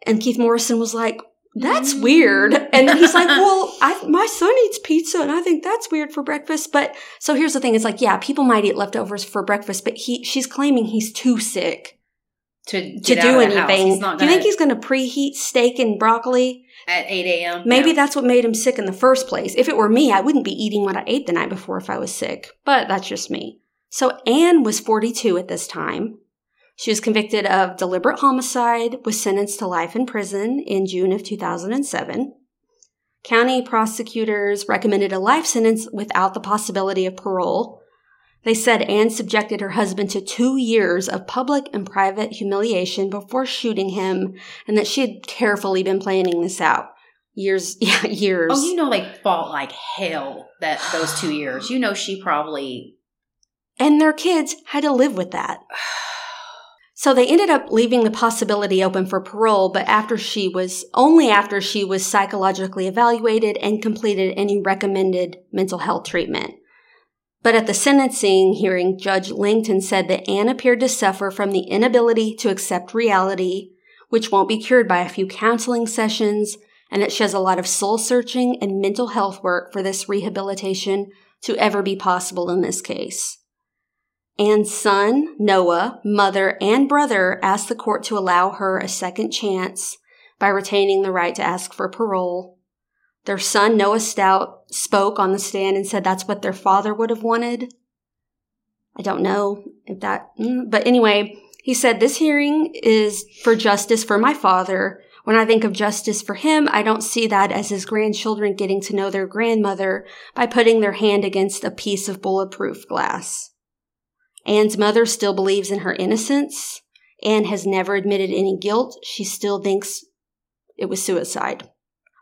And Keith Morrison was like, that's weird. And then he's like, <laughs> well, I, my son eats pizza and I think that's weird for breakfast. But so here's the thing. It's like, yeah, people might eat leftovers for breakfast, but he, she's claiming he's too sick to to do out of the house. anything. Not do you think he's going to preheat steak and broccoli? at eight a.m. Maybe No. that's what made him sick in the first place. If it were me, I wouldn't be eating what I ate the night before if I was sick. But that's just me. So Anne was 42 at this time. She was convicted of deliberate homicide, was sentenced to life in prison in June of 2007. County prosecutors recommended a life sentence without the possibility of parole. They said Anne subjected her husband to two years of public and private humiliation before shooting him, and that she had carefully been planning this out. Years, <laughs> yeah, years. Oh, you know they fought like hell that those two years. You know she probably and their kids had to live with that. <sighs> <sighs> <sighs> So they ended up leaving the possibility open for parole, but after she was only after she was psychologically evaluated and completed any recommended mental health treatment. But at the sentencing hearing, Judge Langton said that Anne appeared to suffer from the inability to accept reality, which won't be cured by a few counseling sessions, and that she has a lot of soul searching and mental health work for this rehabilitation to ever be possible in this case. Anne's son, Noah, mother, and brother asked the court to allow her a second chance by retaining the right to ask for parole. Their son, Noah Stout, spoke on the stand and said that's what their father would have wanted. I don't know if that, mm, but anyway, he said this hearing is for justice for my father. When I think of justice for him, I don't see that as his grandchildren getting to know their grandmother by putting their hand against a piece of bulletproof glass. Anne's mother still believes in her innocence. Anne has never admitted any guilt. She still thinks it was suicide.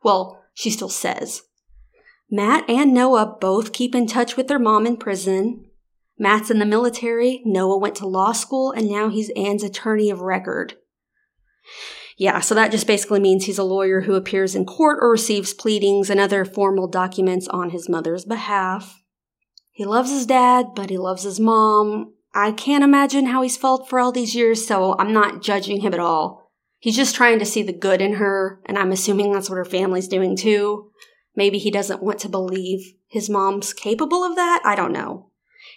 Well, she still says. Matt and Noah both keep in touch with their mom in prison. Matt's in the military, Noah went to law school, and now he's Anne's attorney of record. Yeah, so that just basically means he's a lawyer who appears in court or receives pleadings and other formal documents on his mother's behalf. He loves his dad, but he loves his mom. I can't imagine how he's felt for all these years, so I'm not judging him at all. He's just trying to see the good in her, and I'm assuming that's what her family's doing too. Maybe he doesn't want to believe his mom's capable of that. I don't know.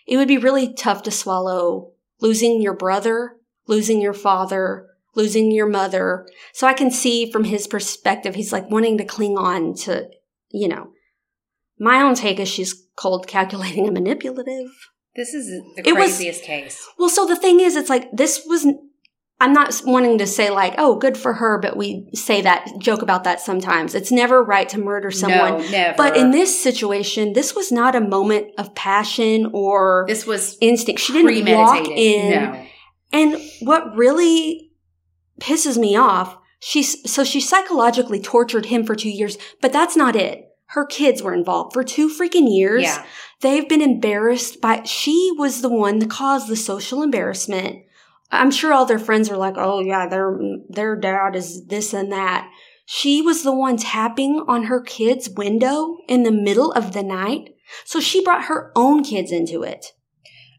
It would be really tough to swallow losing your brother, losing your father, losing your mother. So I can see from his perspective, he's like wanting to cling on to, you know. My own take is she's cold, calculating, and manipulative. this is the It was- craziest case. Well, so the thing is, it's like this was. I'm not wanting to say like, oh, good for her, but we say that joke about that sometimes. It's never right to murder someone. No, never. But in this situation, this was not a moment of passion or this was instinct. She didn't walk in. No. And what really pisses me off, she's so she psychologically tortured him for two years, but that's not it. Her kids were involved for two freaking years. Yeah. They've been embarrassed by she was the one that caused the social embarrassment. I'm sure all their friends are like, "Oh yeah, their their dad is this and that." She was the one tapping on her kid's window in the middle of the night. So she brought her own kids into it.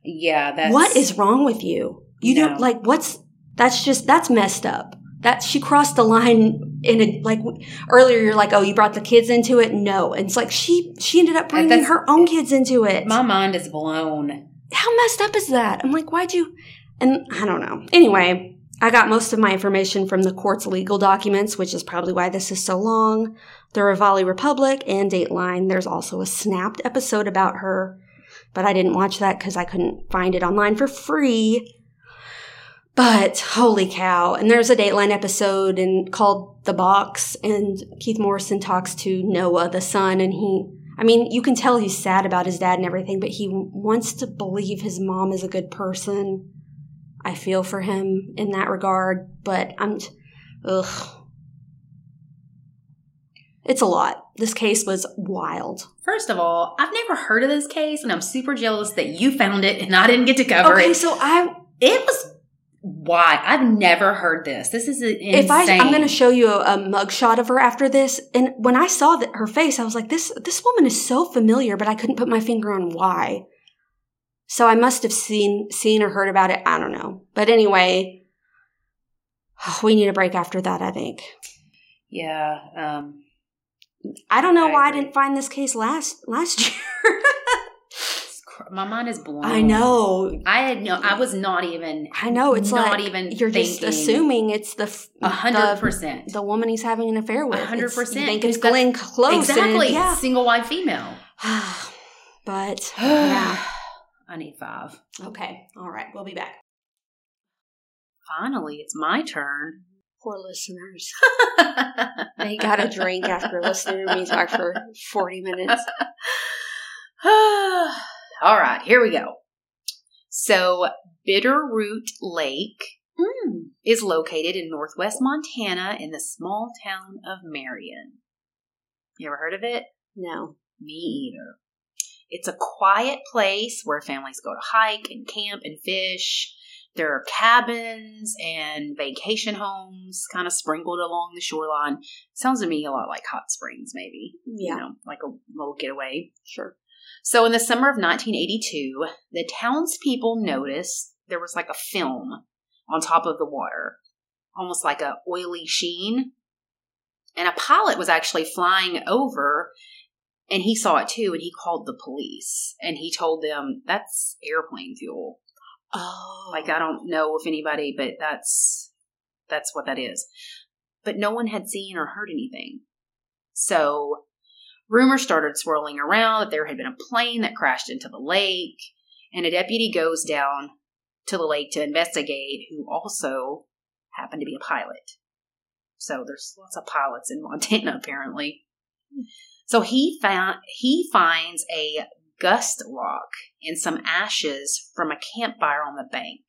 Yeah, that's what is wrong with you? You No. don't like what's that's just that's messed up. That she crossed the line in a like earlier. You're like, oh, you brought the kids into it. No, and it's like she she ended up bringing that's- her own kids into it. my mind is blown. How messed up is that? I'm like, why'd you? And I don't know. Anyway, I got most of my information from the court's legal documents, which is probably why this is so long. The Ravalli Republic and Dateline. There's also a snapped episode about her, but I didn't watch that because I couldn't find it online for free. But holy cow. And there's a Dateline episode and called The Box and Keith Morrison talks to Noah, the son, and he I mean, you can tell he's sad about his dad and everything, but he wants to believe his mom is a good person. I feel for him in that regard, but I'm ugh. It's a lot. This case was wild. First of all, I've never heard of this case, and I'm super jealous that you found it and I didn't get to cover Okay, it. so I It was why I've never heard this. This is insane. if I I'm going to show you a, a mugshot of her after this, and when I saw that her face, I was like, this this woman is so familiar, but I couldn't put my finger on why. So I must have seen seen or heard about it. I don't know, but anyway, <sighs> we need a break after that. I think. yeah, um, I don't know I why I didn't find this case last last <laughs> year. My mind is blown. I know. I had no. I was not even I know. It's Not like even you're just assuming it's the a hundred percent the woman he's having an affair with. Hundred percent. Think it's Glenn Close? and- Exactly. yeah. Single white female. but yeah. I need five. Okay. All right. We'll be back. Finally, it's my turn. Poor listeners. They got a drink after listening to me talk for 40 minutes. All right, here we go. So, Bitterroot Lake Mm. is located in northwest Montana in the small town of Marion. You ever heard of it? No. Me either. It's a quiet place where families go to hike and camp and fish. There are cabins and vacation homes kind of sprinkled along the shoreline. Sounds to me a lot like hot springs, maybe. Yeah. You know, like a little getaway. Sure. So in the summer of 1982, the townspeople noticed there was like a film on top of the water, almost like a oily sheen. And a pilot was actually flying over and he saw it too and he called the police and he told them that's airplane fuel. Oh. Like I don't know if anybody but that's that's what that is. But no one had seen or heard anything. So rumors started swirling around that there had been a plane that crashed into the lake and a deputy goes down to the lake to investigate who also happened to be a pilot. So there's lots of pilots in Montana <laughs> apparently. So he found he finds a gust lock and some ashes from a campfire on the bank.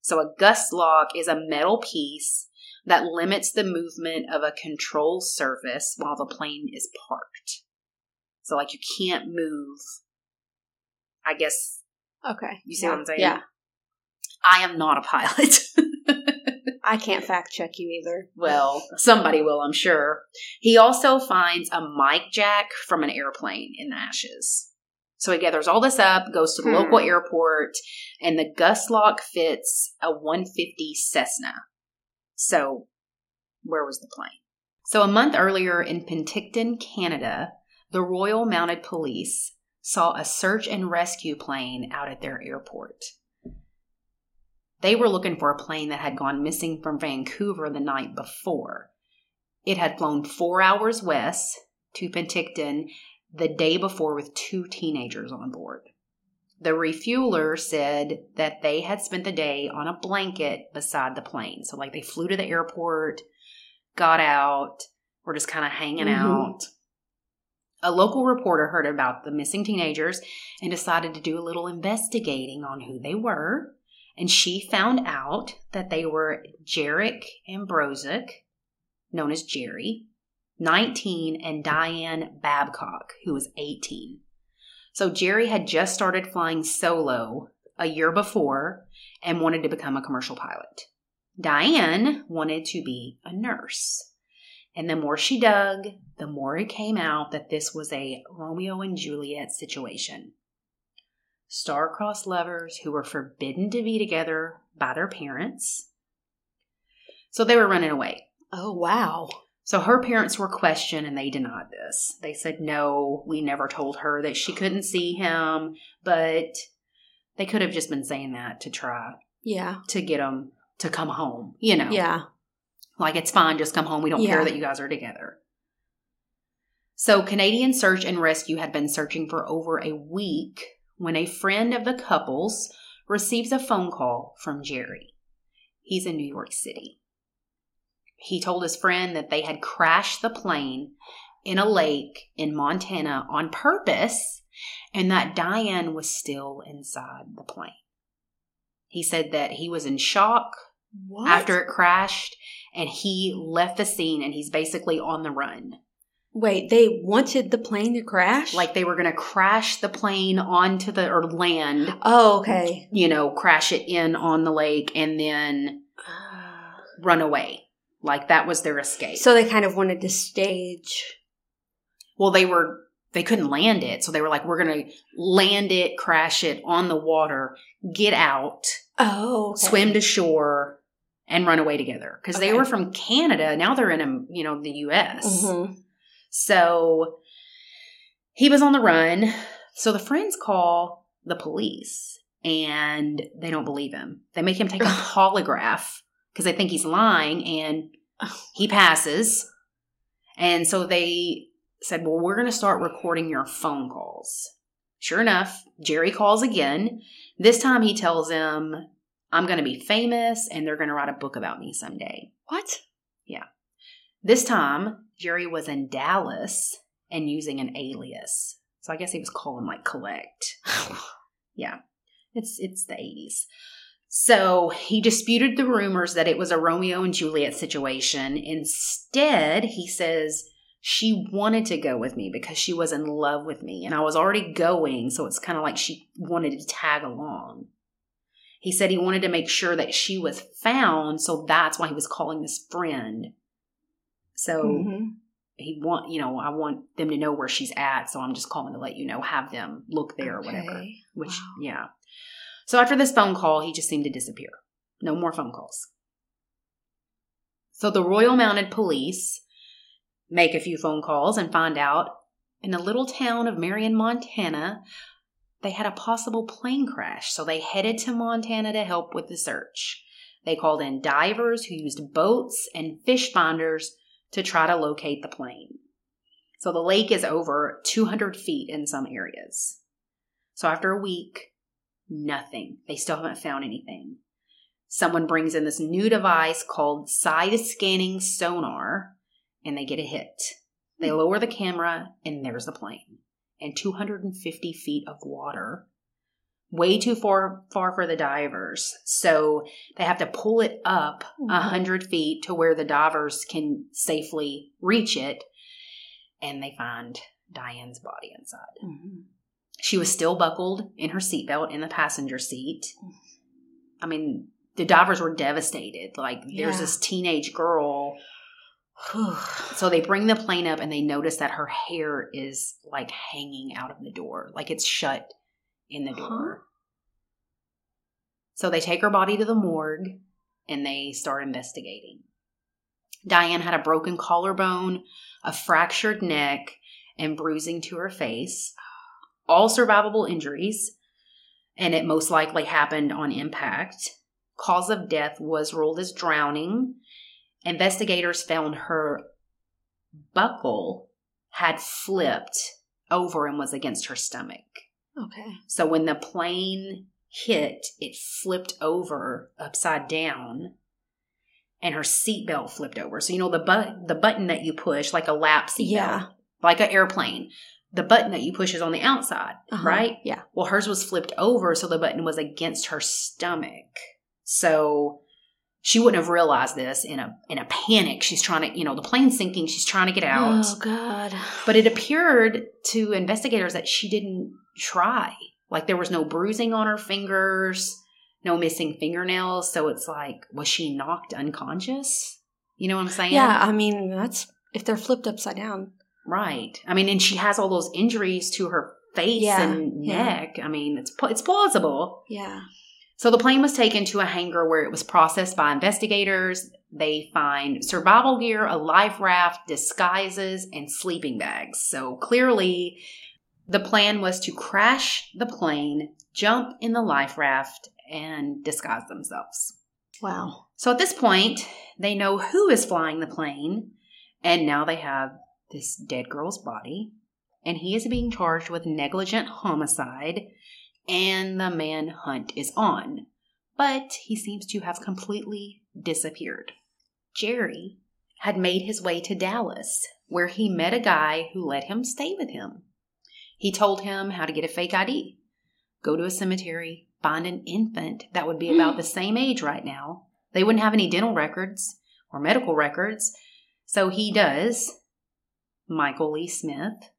So a gust lock is a metal piece that limits the movement of a control surface while the plane is parked. So like you can't move. I guess Okay. You see yeah. what I'm saying? Yeah. I am not a pilot. <laughs> I can't fact check you either. well, somebody will, I'm sure. He also finds a mic jack from an airplane in the ashes. So he gathers all this up, goes to the Hmm. local airport, and the gust lock fits a 150 Cessna. So, where was the plane? So, a month earlier in Penticton, Canada, the Royal Mounted Police saw a search and rescue plane out at their airport. They were looking for a plane that had gone missing from Vancouver the night before. It had flown four hours west to Penticton the day before with two teenagers on board. The refueler said that they had spent the day on a blanket beside the plane. So, like, they flew to the airport, got out, were just kind of hanging Mhm. out. A local reporter heard about the missing teenagers and decided to do a little investigating on who they were. And she found out that they were Jarek Ambrozik, known as Jerry, 19, and Dianne Babcock, who was 18. So Jerry had just started flying solo a year before and wanted to become a commercial pilot. Dianne wanted to be a nurse. And the more she dug, the more it came out that this was a Romeo and Juliet situation. Star-crossed lovers who were forbidden to be together by their parents. So they were running away. Oh, wow. So her parents were questioned and they denied this. They said, no, we never told her that she couldn't see him, but they could have just been saying that to try Yeah. to get him to come home, you know? Yeah. Like, it's fine, just come home. We don't Yeah. care that you guys are together. So, Canadian Search and Rescue had been searching for over a week when a friend of the couple's receives a phone call from Jerry. He's in New York City. He told his friend that they had crashed the plane in a lake in Montana on purpose and that Dianne was still inside the plane. He said that he was in shock What? after it crashed and he left the scene and he's basically on the run. Wait, they wanted the plane to crash? Like they were going to crash the plane onto the or land, oh, okay. you know, crash it in on the lake and then <sighs> run away. Like that was their escape. So they kind of wanted to stage. well, they were they couldn't land it, so they were like we're going to land it, crash it on the water, get out, Oh, okay. swim to shore and run away together because they were from Canada. Now they're in, um, you know, the US. Mhm. So he was on the run. So the friends call the police and they don't believe him. They make him take a <laughs> polygraph because they think he's lying and <sighs> he passes. And so they said, Well, we're going to start recording your phone calls. Sure enough, Jerry calls again. This time he tells them, I'm going to be famous and they're going to write a book about me someday. What? Yeah. This time, Jerry was in Dallas and using an alias. So I guess he was calling like collect. <laughs> yeah. It's it's the 80s. So he disputed the rumors that it was a Romeo and Juliet situation. Instead, he says she wanted to go with me because she was in love with me and I was already going, so it's kind of like she wanted to tag along. He said he wanted to make sure that she was found, so that's why he was calling this friend. So Mhm. he want you know, I want them to know where she's at, so I'm just calling to let you know, have them look there or whatever. Which Wow. yeah. So after this phone call, he just seemed to disappear. No more phone calls. So the Royal Mounted Police make a few phone calls and find out in the little town of Marion, Montana, they had a possible plane crash. So they headed to Montana to help with the search. They called in divers who used boats and fish finders to try to locate the plane. So the lake is over 200 feet in some areas. So after a week, nothing. They still haven't found anything. Someone brings in this new device called side scanning sonar and they get a hit. They hmm. lower the camera and there's the plane. And 250 feet of water. Way too far far for the divers. So they have to pull it up a Mhm. hundred feet to where the divers can safely reach it. And they find Dianne's body inside. Mhm. She was still buckled in her seatbelt in the passenger seat. I mean, the divers were devastated. Like, there's Yeah. this teenage girl. <sighs> So they bring the plane up and they notice that her hair is like hanging out of the door, like it's shut in the door. So they take her body to the morgue and they start investigating. Dianne had a broken collarbone, a fractured neck, and bruising to her face. All survivable injuries, and it most likely happened on impact. Cause of death was ruled as drowning. Investigators found her buckle had flipped over and was against her stomach. Okay. So when the plane hit, it flipped over upside down and her seatbelt flipped over. So you know the but the button that you push like a lap seatbelt, Yeah. like an airplane. The button that you push is on the outside, Uh-huh. right? Yeah. Well, hers was flipped over, so the button was against her stomach. So she wouldn't have realized this in a in a panic. She's trying to, you know, the plane's sinking. She's trying to get out. Oh God. But it appeared to investigators that she didn't try. Like there was no bruising on her fingers, no missing fingernails. So it's like, was she knocked unconscious? You know what I'm saying? Yeah, I mean that's if they're flipped upside down. Right. I mean, and she has all those injuries to her face Yeah, and yeah. neck. I mean, it's it's plausible. Yeah. So the plane was taken to a hangar where it was processed by investigators. They find survival gear, a life raft, disguises, and sleeping bags. So clearly, the plan was to crash the plane, jump in the life raft, and disguise themselves. Wow. So at this point, they know who is flying the plane, and now they have this dead girl's body, and he is being charged with negligent homicide, and the manhunt is on. But he seems to have completely disappeared. Jerry had made his way to Dallas, where he met a guy who let him stay with him. He told him how to get a fake ID, go to a cemetery, find an infant that would be hmm. about the same age right now. They wouldn't have any dental records or medical records. So he does. Michael Lee Smith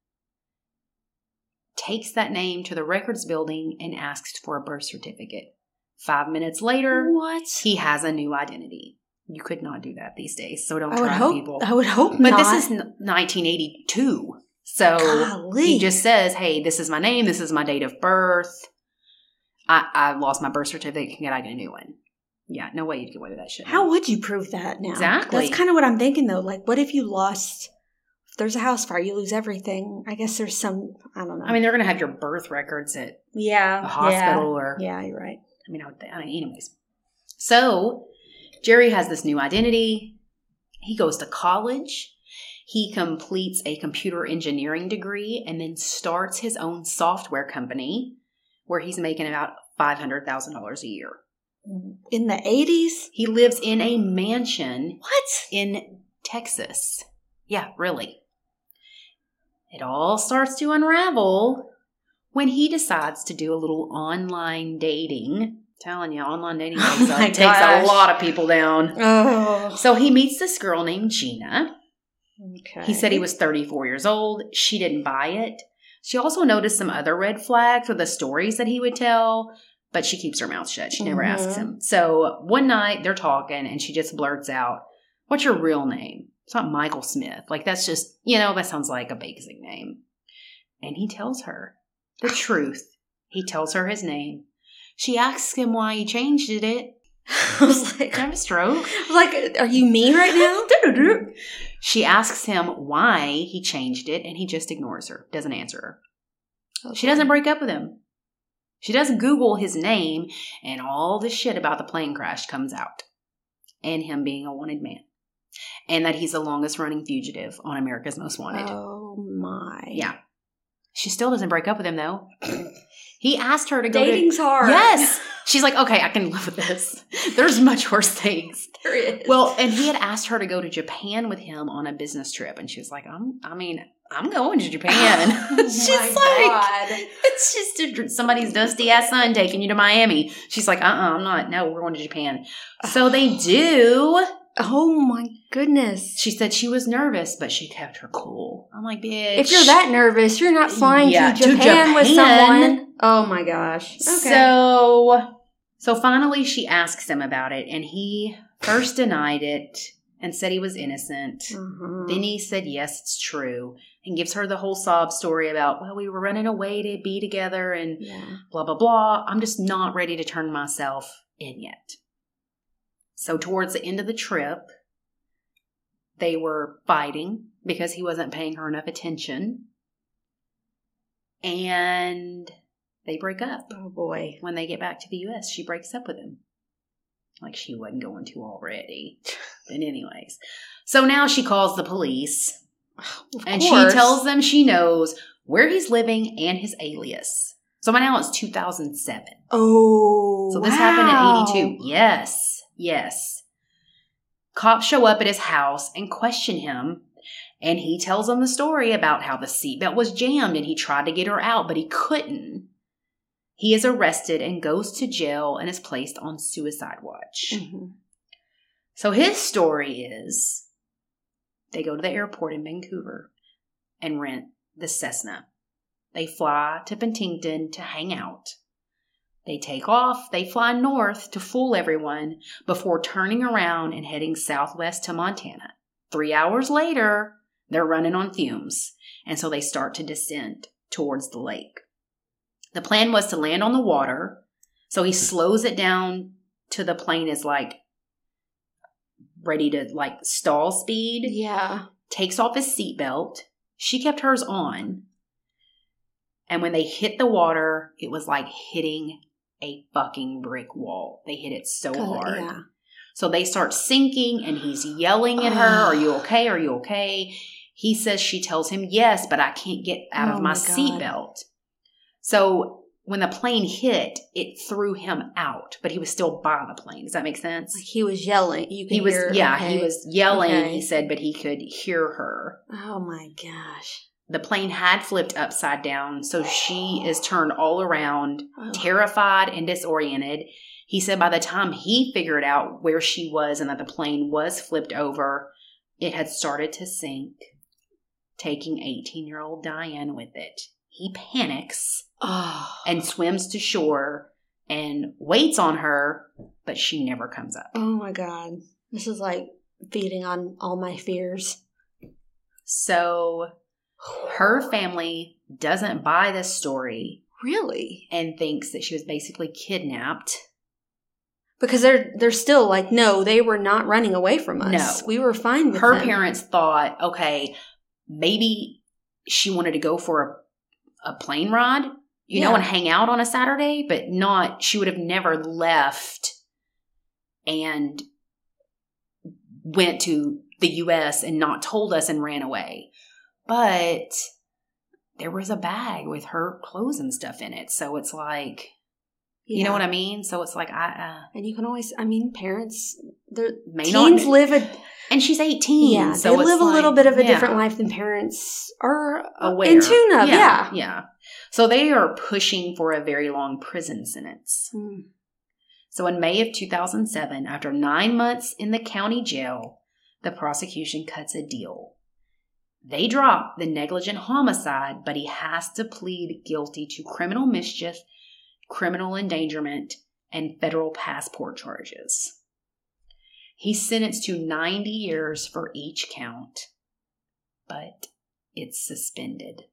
takes that name to the records building and asks for a birth certificate. Five minutes later, What? he has a new identity. You could not do that these days, so don't I would try hope. people. I would hope But not. this is 1982. So Golly. he just says, hey, this is my name, this is my date of birth. I, I lost my birth certificate, can I get a new one? Yeah, no way you'd get away with that shit. How would you prove that now? Exactly. That's kind of what I'm thinking though. Like, what if you lost there's a house fire, you lose everything. I guess there's some. I don't know. I mean, they're going to have your birth records at yeah, a hospital or. Yeah, you're right. I mean, I would I mean, anyways. So Jerry has this new identity. He goes to college. He completes a computer engineering degree and then starts his own software company where he's making about $500,000 a year. In the 80s? He lives in a mansion What? in Texas. Yeah, really. It all starts to unravel when he decides to do a little online dating. telling you, online dating Oh takes, my a, takes a lot of people down. Oh. So he meets this girl named Gina. Okay. He said he was 34 years old. She didn't buy it. She also noticed some other red flags with the stories that he would tell, but she keeps her mouth shut. She never asks Mhm. him. So one night they're talking and she just blurts out, What's your real name? It's not Michael Smith. Like, that's just, you know, that sounds like a basic name. And he tells her the <laughs> truth. He tells her his name. She asks him why he changed it. <laughs> I was like, I have a stroke? I was <laughs> like, are you me right now? She asks him why he changed it, and he just ignores her, doesn't answer her. She doesn't break up with him. She doesn't Google his name, and all the shit about the plane crash comes out, and him being a wanted man, and that he's the longest running fugitive on America's Most Wanted. Oh my. Yeah. She still doesn't break up with him, though. <clears throat> He asked her to go Dating's to. hard. Yes! <laughs> She's like, okay, I can live with this. There's much worse things. <laughs> there is. Well, and he had asked her to go to Japan with him on a business trip, and she was like, "I'm, I mean, I'm going to Japan." <laughs> She's Oh my like, God. "It's just a, somebody's dusty ass son taking you to Miami." She's like, "Uh, uh-uh, I'm not. No, we're going to Japan." So they <sighs> do. Oh my goodness. She said she was nervous, but she kept her cool. I'm like, "Bitch." If you're that nervous, you're not flying Yeah, to, to Japan with someone. Oh my gosh. Okay. So, so finally, she asks him about it, and he first denied it and said he was innocent. Mhm. Then he said, Yes, it's true, and gives her the whole sob story about, Well, we were running away to be together and yeah. blah, blah, blah. I'm just not ready to turn myself in yet. So, towards the end of the trip, they were fighting because he wasn't paying her enough attention. And they break up. Oh boy. When they get back to the US, she breaks up with him. Like she wasn't going to already. <laughs> But, anyways. So now she calls the police Of and course. she tells them she knows where he's living and his alias. So by now it's 2007. Oh. So this wow. happened in 82. Yes, yes. Cops show up at his house and question him. And he tells them the story about how the seatbelt was jammed and he tried to get her out, but he couldn't. He is arrested and goes to jail and is placed on suicide watch. Mhm. So his story is they go to the airport in Vancouver and rent the Cessna. They fly to Penticton to hang out. They take off, they fly north to fool everyone before turning around and heading southwest to Montana. Three hours later, they're running on fumes, and so they start to descend towards the lake. The plan was to land on the water, so he slows it down to the plane is like ready to like stall speed Yeah. takes off his seatbelt. She kept hers on. And when they hit the water, it was like hitting a fucking brick wall. They hit it so Good, hard. Yeah. So they start sinking and he's yelling at her, Are you okay? Are you okay? He says she tells him yes, but I can't get out Oh of my, my seatbelt. So when the plane hit, it threw him out, but he was still by the plane. Does that make sense? He was yelling. You can He was, hear, yeah, okay. he was yelling, Okay. he said, but he could hear her. Oh my gosh. The plane had flipped upside down, so she is turned all around, Oh. terrified and disoriented. He said by the time he figured out where she was and that the plane was flipped over, it had started to sink, taking 18 year old Dianne with it. He panics Oh. and swims to shore and waits on her, but she never comes up. Oh my god. This is like feeding on all my fears. So her family doesn't buy this story Really? and thinks that she was basically kidnapped. Because they're they're still like, no, they were not running away from us. No. We were fine with Her them. parents thought, okay, maybe she wanted to go for a, a plane ride, you know, and hang out on a Saturday, but not, she would have never left and went to the US and not told us and ran away. But there was a bag with her clothes and stuff in it. So it's like, you know what I mean? So it's like, I, uh, And you can always, I mean, parents, they're, may teens not. live a, and she's 18. yeah, so they live a little bit of a yeah. different life than parents are uh, aware. in tune of. Yeah. Yeah. So they are pushing for a very long prison sentence. Mm. So in May of 2007, after nine months in the county jail, the prosecution cuts a deal. They drop the negligent homicide, but he has to plead guilty to criminal mischief, criminal endangerment, and federal passport charges. He's sentenced to 90 years for each count, but it's suspended.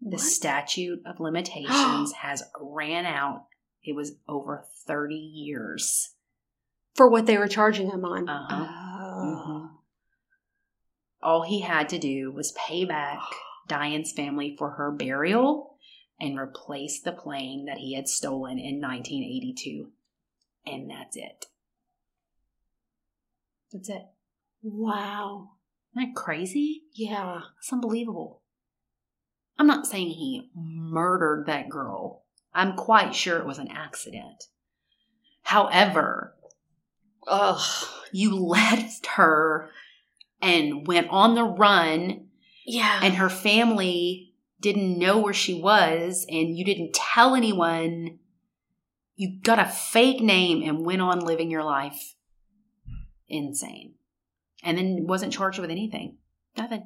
The What? statute of <gasps> limitations has ran out. It was over 30 years. For what they were charging him on. Uh-huh. Oh. Mhm. All he had to do was pay back <sighs> Dianne's family for her burial and replace the plane that he had stolen in 1982. And that's it. That's it. Wow. Isn't that crazy? Yeah. It's unbelievable. I'm not saying he murdered that girl. I'm quite sure it was an accident. However, Ugh. you <laughs> left her and went on the run, Yeah. and her family didn't know where she was, and you didn't tell anyone. You got a fake name and went on living your life. Insane. And then wasn't charged with anything. Nothing.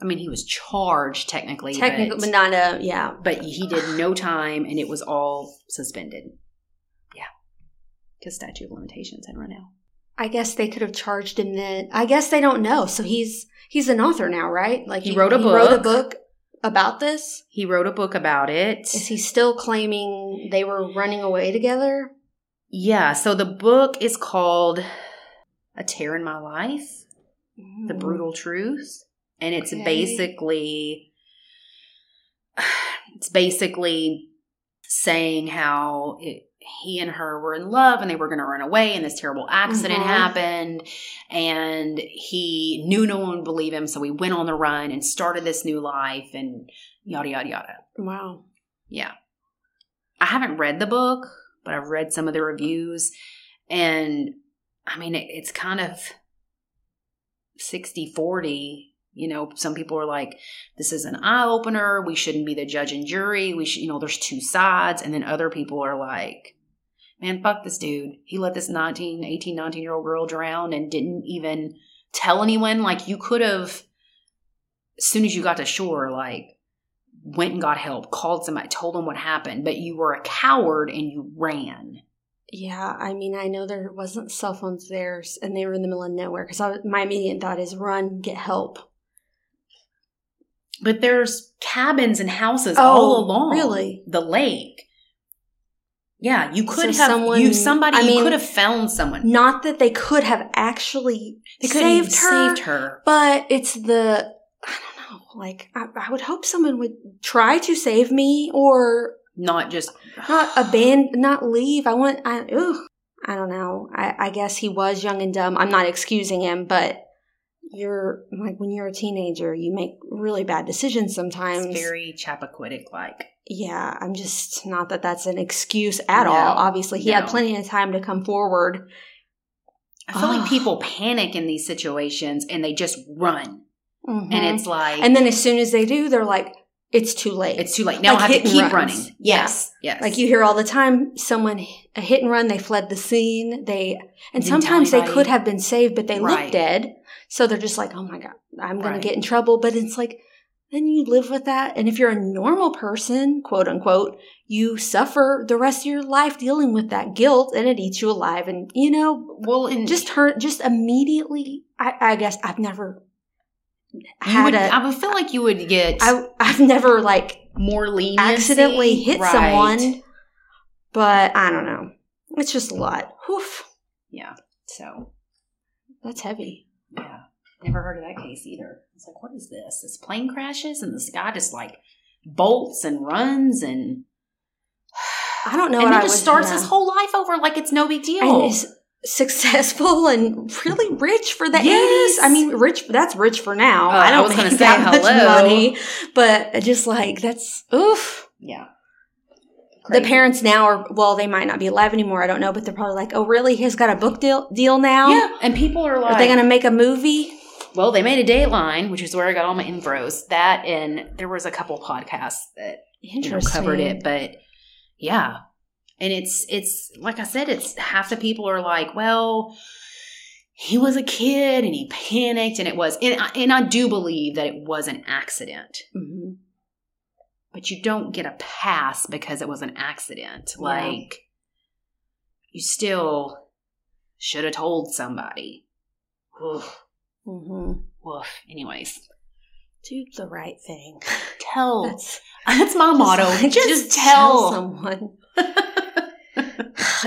I mean, he was charged technically, Technically, but, but not a, yeah. but he did no time and it was all suspended. Yeah. Because statute of limitations had run out. I guess they could have charged him that. I guess they don't know. So he's he's an author now, right? Like He wrote a book. wrote a book. about this. He wrote a book about it. Is he still claiming they were running away together? Yeah, so the book is called A Tear in My Life The Mm. Brutal Truth. And it's Okay. basically <sighs> it's basically saying how it, he and her were in love and they were going to run away and this terrible accident Mhm. happened and he knew no one would believe him so he went on the run and started this new life and yada yada yada Wow. yeah. I haven't read the book, but I've read some of the reviews. And I mean, it, it's kind of 60 40. You know, some people are like, this is an eye opener. We shouldn't be the judge and jury. We should, you know, there's two sides. And then other people are like, man, fuck this dude. He let this 19, 18, 19 year old girl drown and didn't even tell anyone. Like, you could have, as soon as you got to shore, like, went and got help, called somebody, told them what happened, but you were a coward and you ran. Yeah, I mean, I know there wasn't cell phones there, and they were in the middle of nowhere. Because my immediate thought is run, get help. But there's cabins and houses Oh, all along really? the lake. Yeah, you could So have someone- you somebody I you mean, could have found someone. Not that they could have actually They could have saved her, saved her. but it's the I don't know. Like I, I would hope someone would try to save me or Not just not abandon, not leave. I want. I ugh, I don't know. I, I guess he was young and dumb. I'm not excusing him, but you're like when you're a teenager, you make really bad decisions sometimes. it's very Chappaquiddick like. yeah, I'm just not that that's an excuse at No, all. Obviously, he had plenty of time to come forward. I feel like people panic in these situations and they just run. Mhm. And it's like and then as soon as they do, they're like, it's too late. it's too late. Now Like I have to keep runs. running. Yeah. Yes. Yes. Like you hear all the time, someone a hit and run, they fled the scene. They and sometimes they could have been saved, but they Right. look dead. So they're just like, "Oh my god, I'm going Right. to get in trouble." But it's like then you live with that, and if you're a normal person, quote unquote, you suffer the rest of your life dealing with that guilt, and it eats you alive. And you know, well and just hurt, just immediately. I, I guess I've never had would, a. I would feel like you would get I, I've never like more leniency. accidentally hit Right. someone, but I don't know. It's just a lot. Whew, Yeah. So that's heavy. Yeah. Never heard of that case either. It's like, what is this? This plane crashes and this guy just like bolts and runs and I don't know. and then I just would- starts yeah. his whole life over like it's no big deal. and is successful <laughs> and really rich for the Yes. 80s. I mean, rich, that's rich for now. Oh, I I don't was gonna make say, that much money, but just like, that's, oof. yeah. The parents now are, well, they might not be alive anymore. I don't know, but they're probably like, oh, really? He's got a book deal, deal now? Yeah, and people are like, Are they going to make a movie? well, they made a Dateline, which is where I got all my infos. That and there was a couple podcasts that you know, covered it, but yeah, and it's it's like I said, it's half the people are like, well, he was a kid and he panicked, and it was, and I, and I do believe that it was an accident, Mhm. But you don't get a pass because it was an accident. Yeah. Like you still should have told somebody. Oof, Mhm. woof. Anyways, Do the right thing. <laughs> tell. That's, That's my motto. like, Just, tell. someone. <laughs>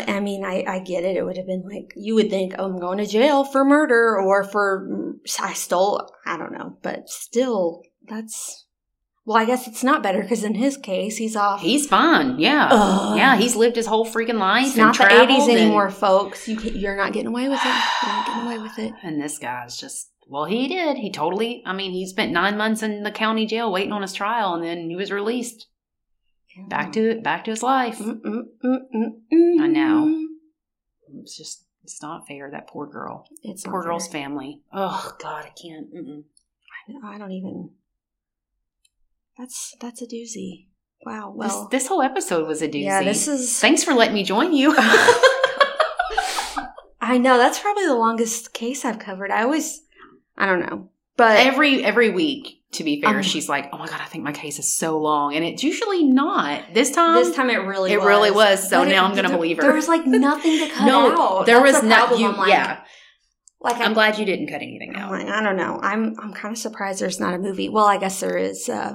I mean, I, I get it. It would have been like, you would think, oh, I'm going to jail for murder or for, mm, I stole, I don't know. But still, that's, well, I guess it's not better because in his case, he's off. He's fine. Yeah. Ugh. Yeah, he's lived his whole freaking life. it's not the traveled 80s and- anymore, folks. You, can- you're not getting away with it. You're not getting away with it. And this guy's just, well, he did. He totally, I mean, he spent nine months in the county jail waiting on his trial and then he was released back to it, back to his life. Mm, mm, mm. I know. It's just, it's not fair. That poor girl. It's Poor girl's fair. family. Oh, God, I can't. Mm-mm. I don't even. That's that's a doozy. Wow. This, Well, this whole episode was a doozy. yeah, this is. Thanks for letting me join you. <laughs> <laughs> I know that's probably the longest case I've covered. I always, I don't know, but every every week. To be fair, Um, she's like, "Oh my god, I think my case is so long," and it's usually not. This time, this time it really it was. really was, so But now I'm gonna there- believe her. There was like nothing to <laughs> cut no, out. there That's was the not. You, like, yeah, like I, I'm glad you didn't cut anything I'm out. like, I don't know. I'm I'm kind of surprised there's not a movie. Well, I guess there is. Uh,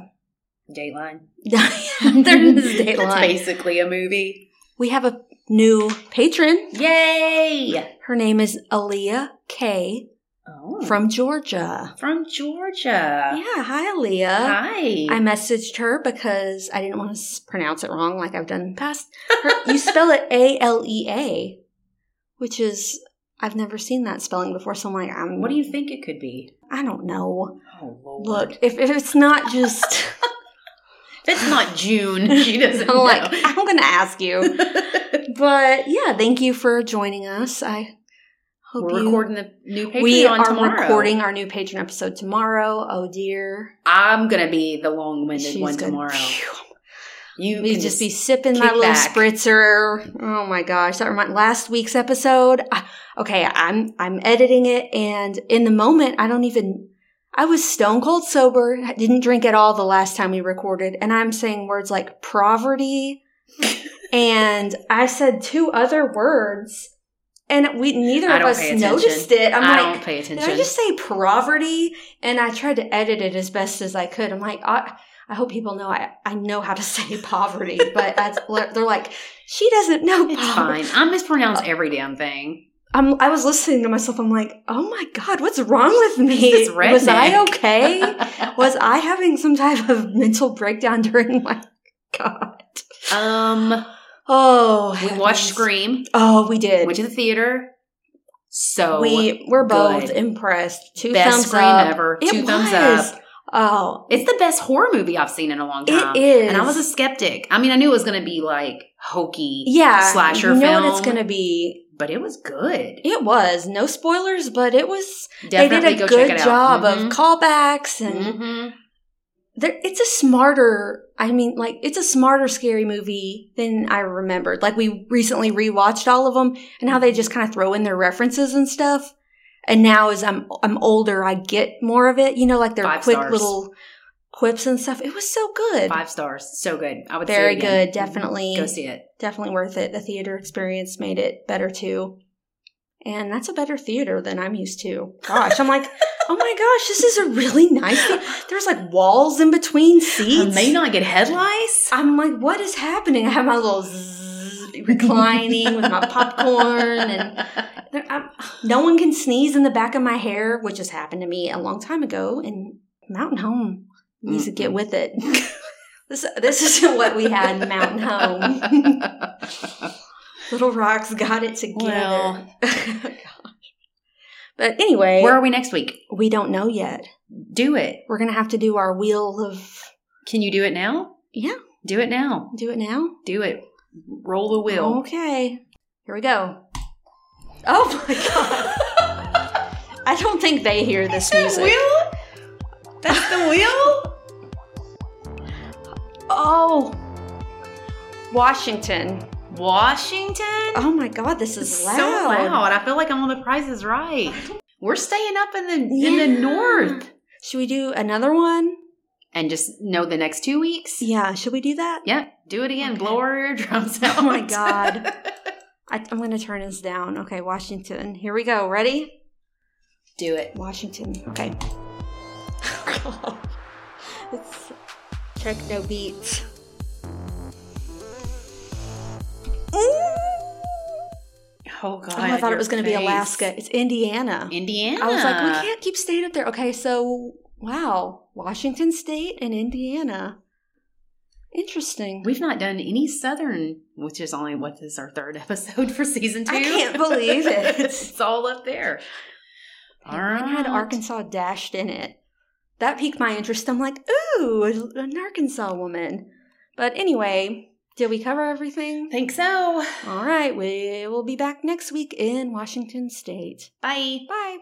Dateline. <laughs> there is That's Dateline. basically a movie. We have a new patron. Yay! Her name is Aaliyah K Oh, from Georgia. from Georgia. Yeah, hi Aaliyah. Hi. I messaged her because I didn't want to pronounce it wrong like I've done in the past. Her, you spell it A L E A, which is I've never seen that spelling before. So I'm like, I'm. what do you think it could be? I don't know. Oh Lord! Look, if, if it's not just, <laughs> it's not June, <laughs> she doesn't I'm know. like, I'm going to ask you. <laughs> But yeah, thank you for joining us. I hope We're you. recording the new Patreon we are tomorrow. recording our new patron episode tomorrow. Oh dear, I'm gonna be the long-winded She's one gonna- tomorrow. Phew. You We can just be sipping that little back. spritzer. Oh my gosh, that reminds last week's episode. Okay, I'm I'm editing it, and in the moment, I don't even. I was stone cold sober. Didn't drink at all the last time we recorded, and I'm saying words like poverty, <laughs> and I said two other words, and we neither of us noticed it. I'm I like, don't pay attention. did. I just say poverty? And I tried to edit it as best as I could. I'm like, I, I hope people know I, I know how to <laughs> say poverty, but that's, they're like, she doesn't know it's poverty. fine. I mispronounce uh, every damn thing. I'm, I was listening to myself. I'm like, oh my God, what's wrong with me? Was I okay? <laughs> was I having some type of mental breakdown during my God? um, Oh, we watched Scream. Oh, we did. Went to the theater. So we were both good. impressed. Two best thumbs Scream up. ever. It Two thumbs up. Oh, It's the best horror movie I've seen in a long time. It is, And I was a skeptic. I mean, I knew it was going to be like hokey, yeah slasher you know film. what it's gonna be but it was good. it was no spoilers but it was Definitely they did a go good job of callbacks and Mhm. there, it's a smarter i mean like it's a smarter scary movie than i remembered like we recently rewatched all of them and how they just kind of throw in their references and stuff and now as i'm i'm older i get more of it you know like their Five quick stars. little quips and stuff it was so good Five stars. So good. I would Very see it again. good, mm-hmm. definitely. Go see it. definitely worth it. The theater experience made it better too. And that's a better theater than I'm used to. Gosh, I'm like, <laughs> oh my gosh, this is a really nice. thea- There's like walls in between I seats. may not get headlights. I'm like, what is happening? I have my little zzz reclining with my popcorn, and there, I'm, no one can sneeze in the back of my hair, which has happened to me a long time ago. And Mountain Home needs to get with it. <laughs> this this isn't what we had in Mountain Home. <laughs> Little Rocks got it together. Well. <laughs> But anyway, Where are we next week? we don't know yet. Do it. We're gonna have to do our wheel of Can you do it now? yeah. Do it now. Do it now. Do it. Roll the wheel. Okay. Here we go. Oh my god. I don't think they hear this music. wheel? That's the wheel? Oh. Washington. Washington? Oh my god, this It's is so loud. loud. I feel like I'm on the Price is Right. We're staying up in the in the north. Should we do another one? And just know the next two weeks? Yeah, should we do that? Yeah. Do it again. Okay. Blow our eardrums out. <laughs> Oh my God. <laughs> I, I'm going to turn this down. Okay, Washington. Here we go. Ready? do it. Washington. Okay. <laughs> it's check no beats. Oh god. Oh, I thought it was going to be. Alaska. It's Indiana. Indiana. I was like, we can't keep staying up there. Okay, so wow, Washington State and Indiana. Interesting. We've not done any southern, which is only what is our third <laughs> episode for season two. I can't believe it. <laughs> it's all up there. All right. had Arkansas dashed in it that piqued my interest. I'm like, ooh, an Arkansas woman. But anyway, did we cover everything? Think so. All right, we will be back next week in Washington State. Bye. Bye.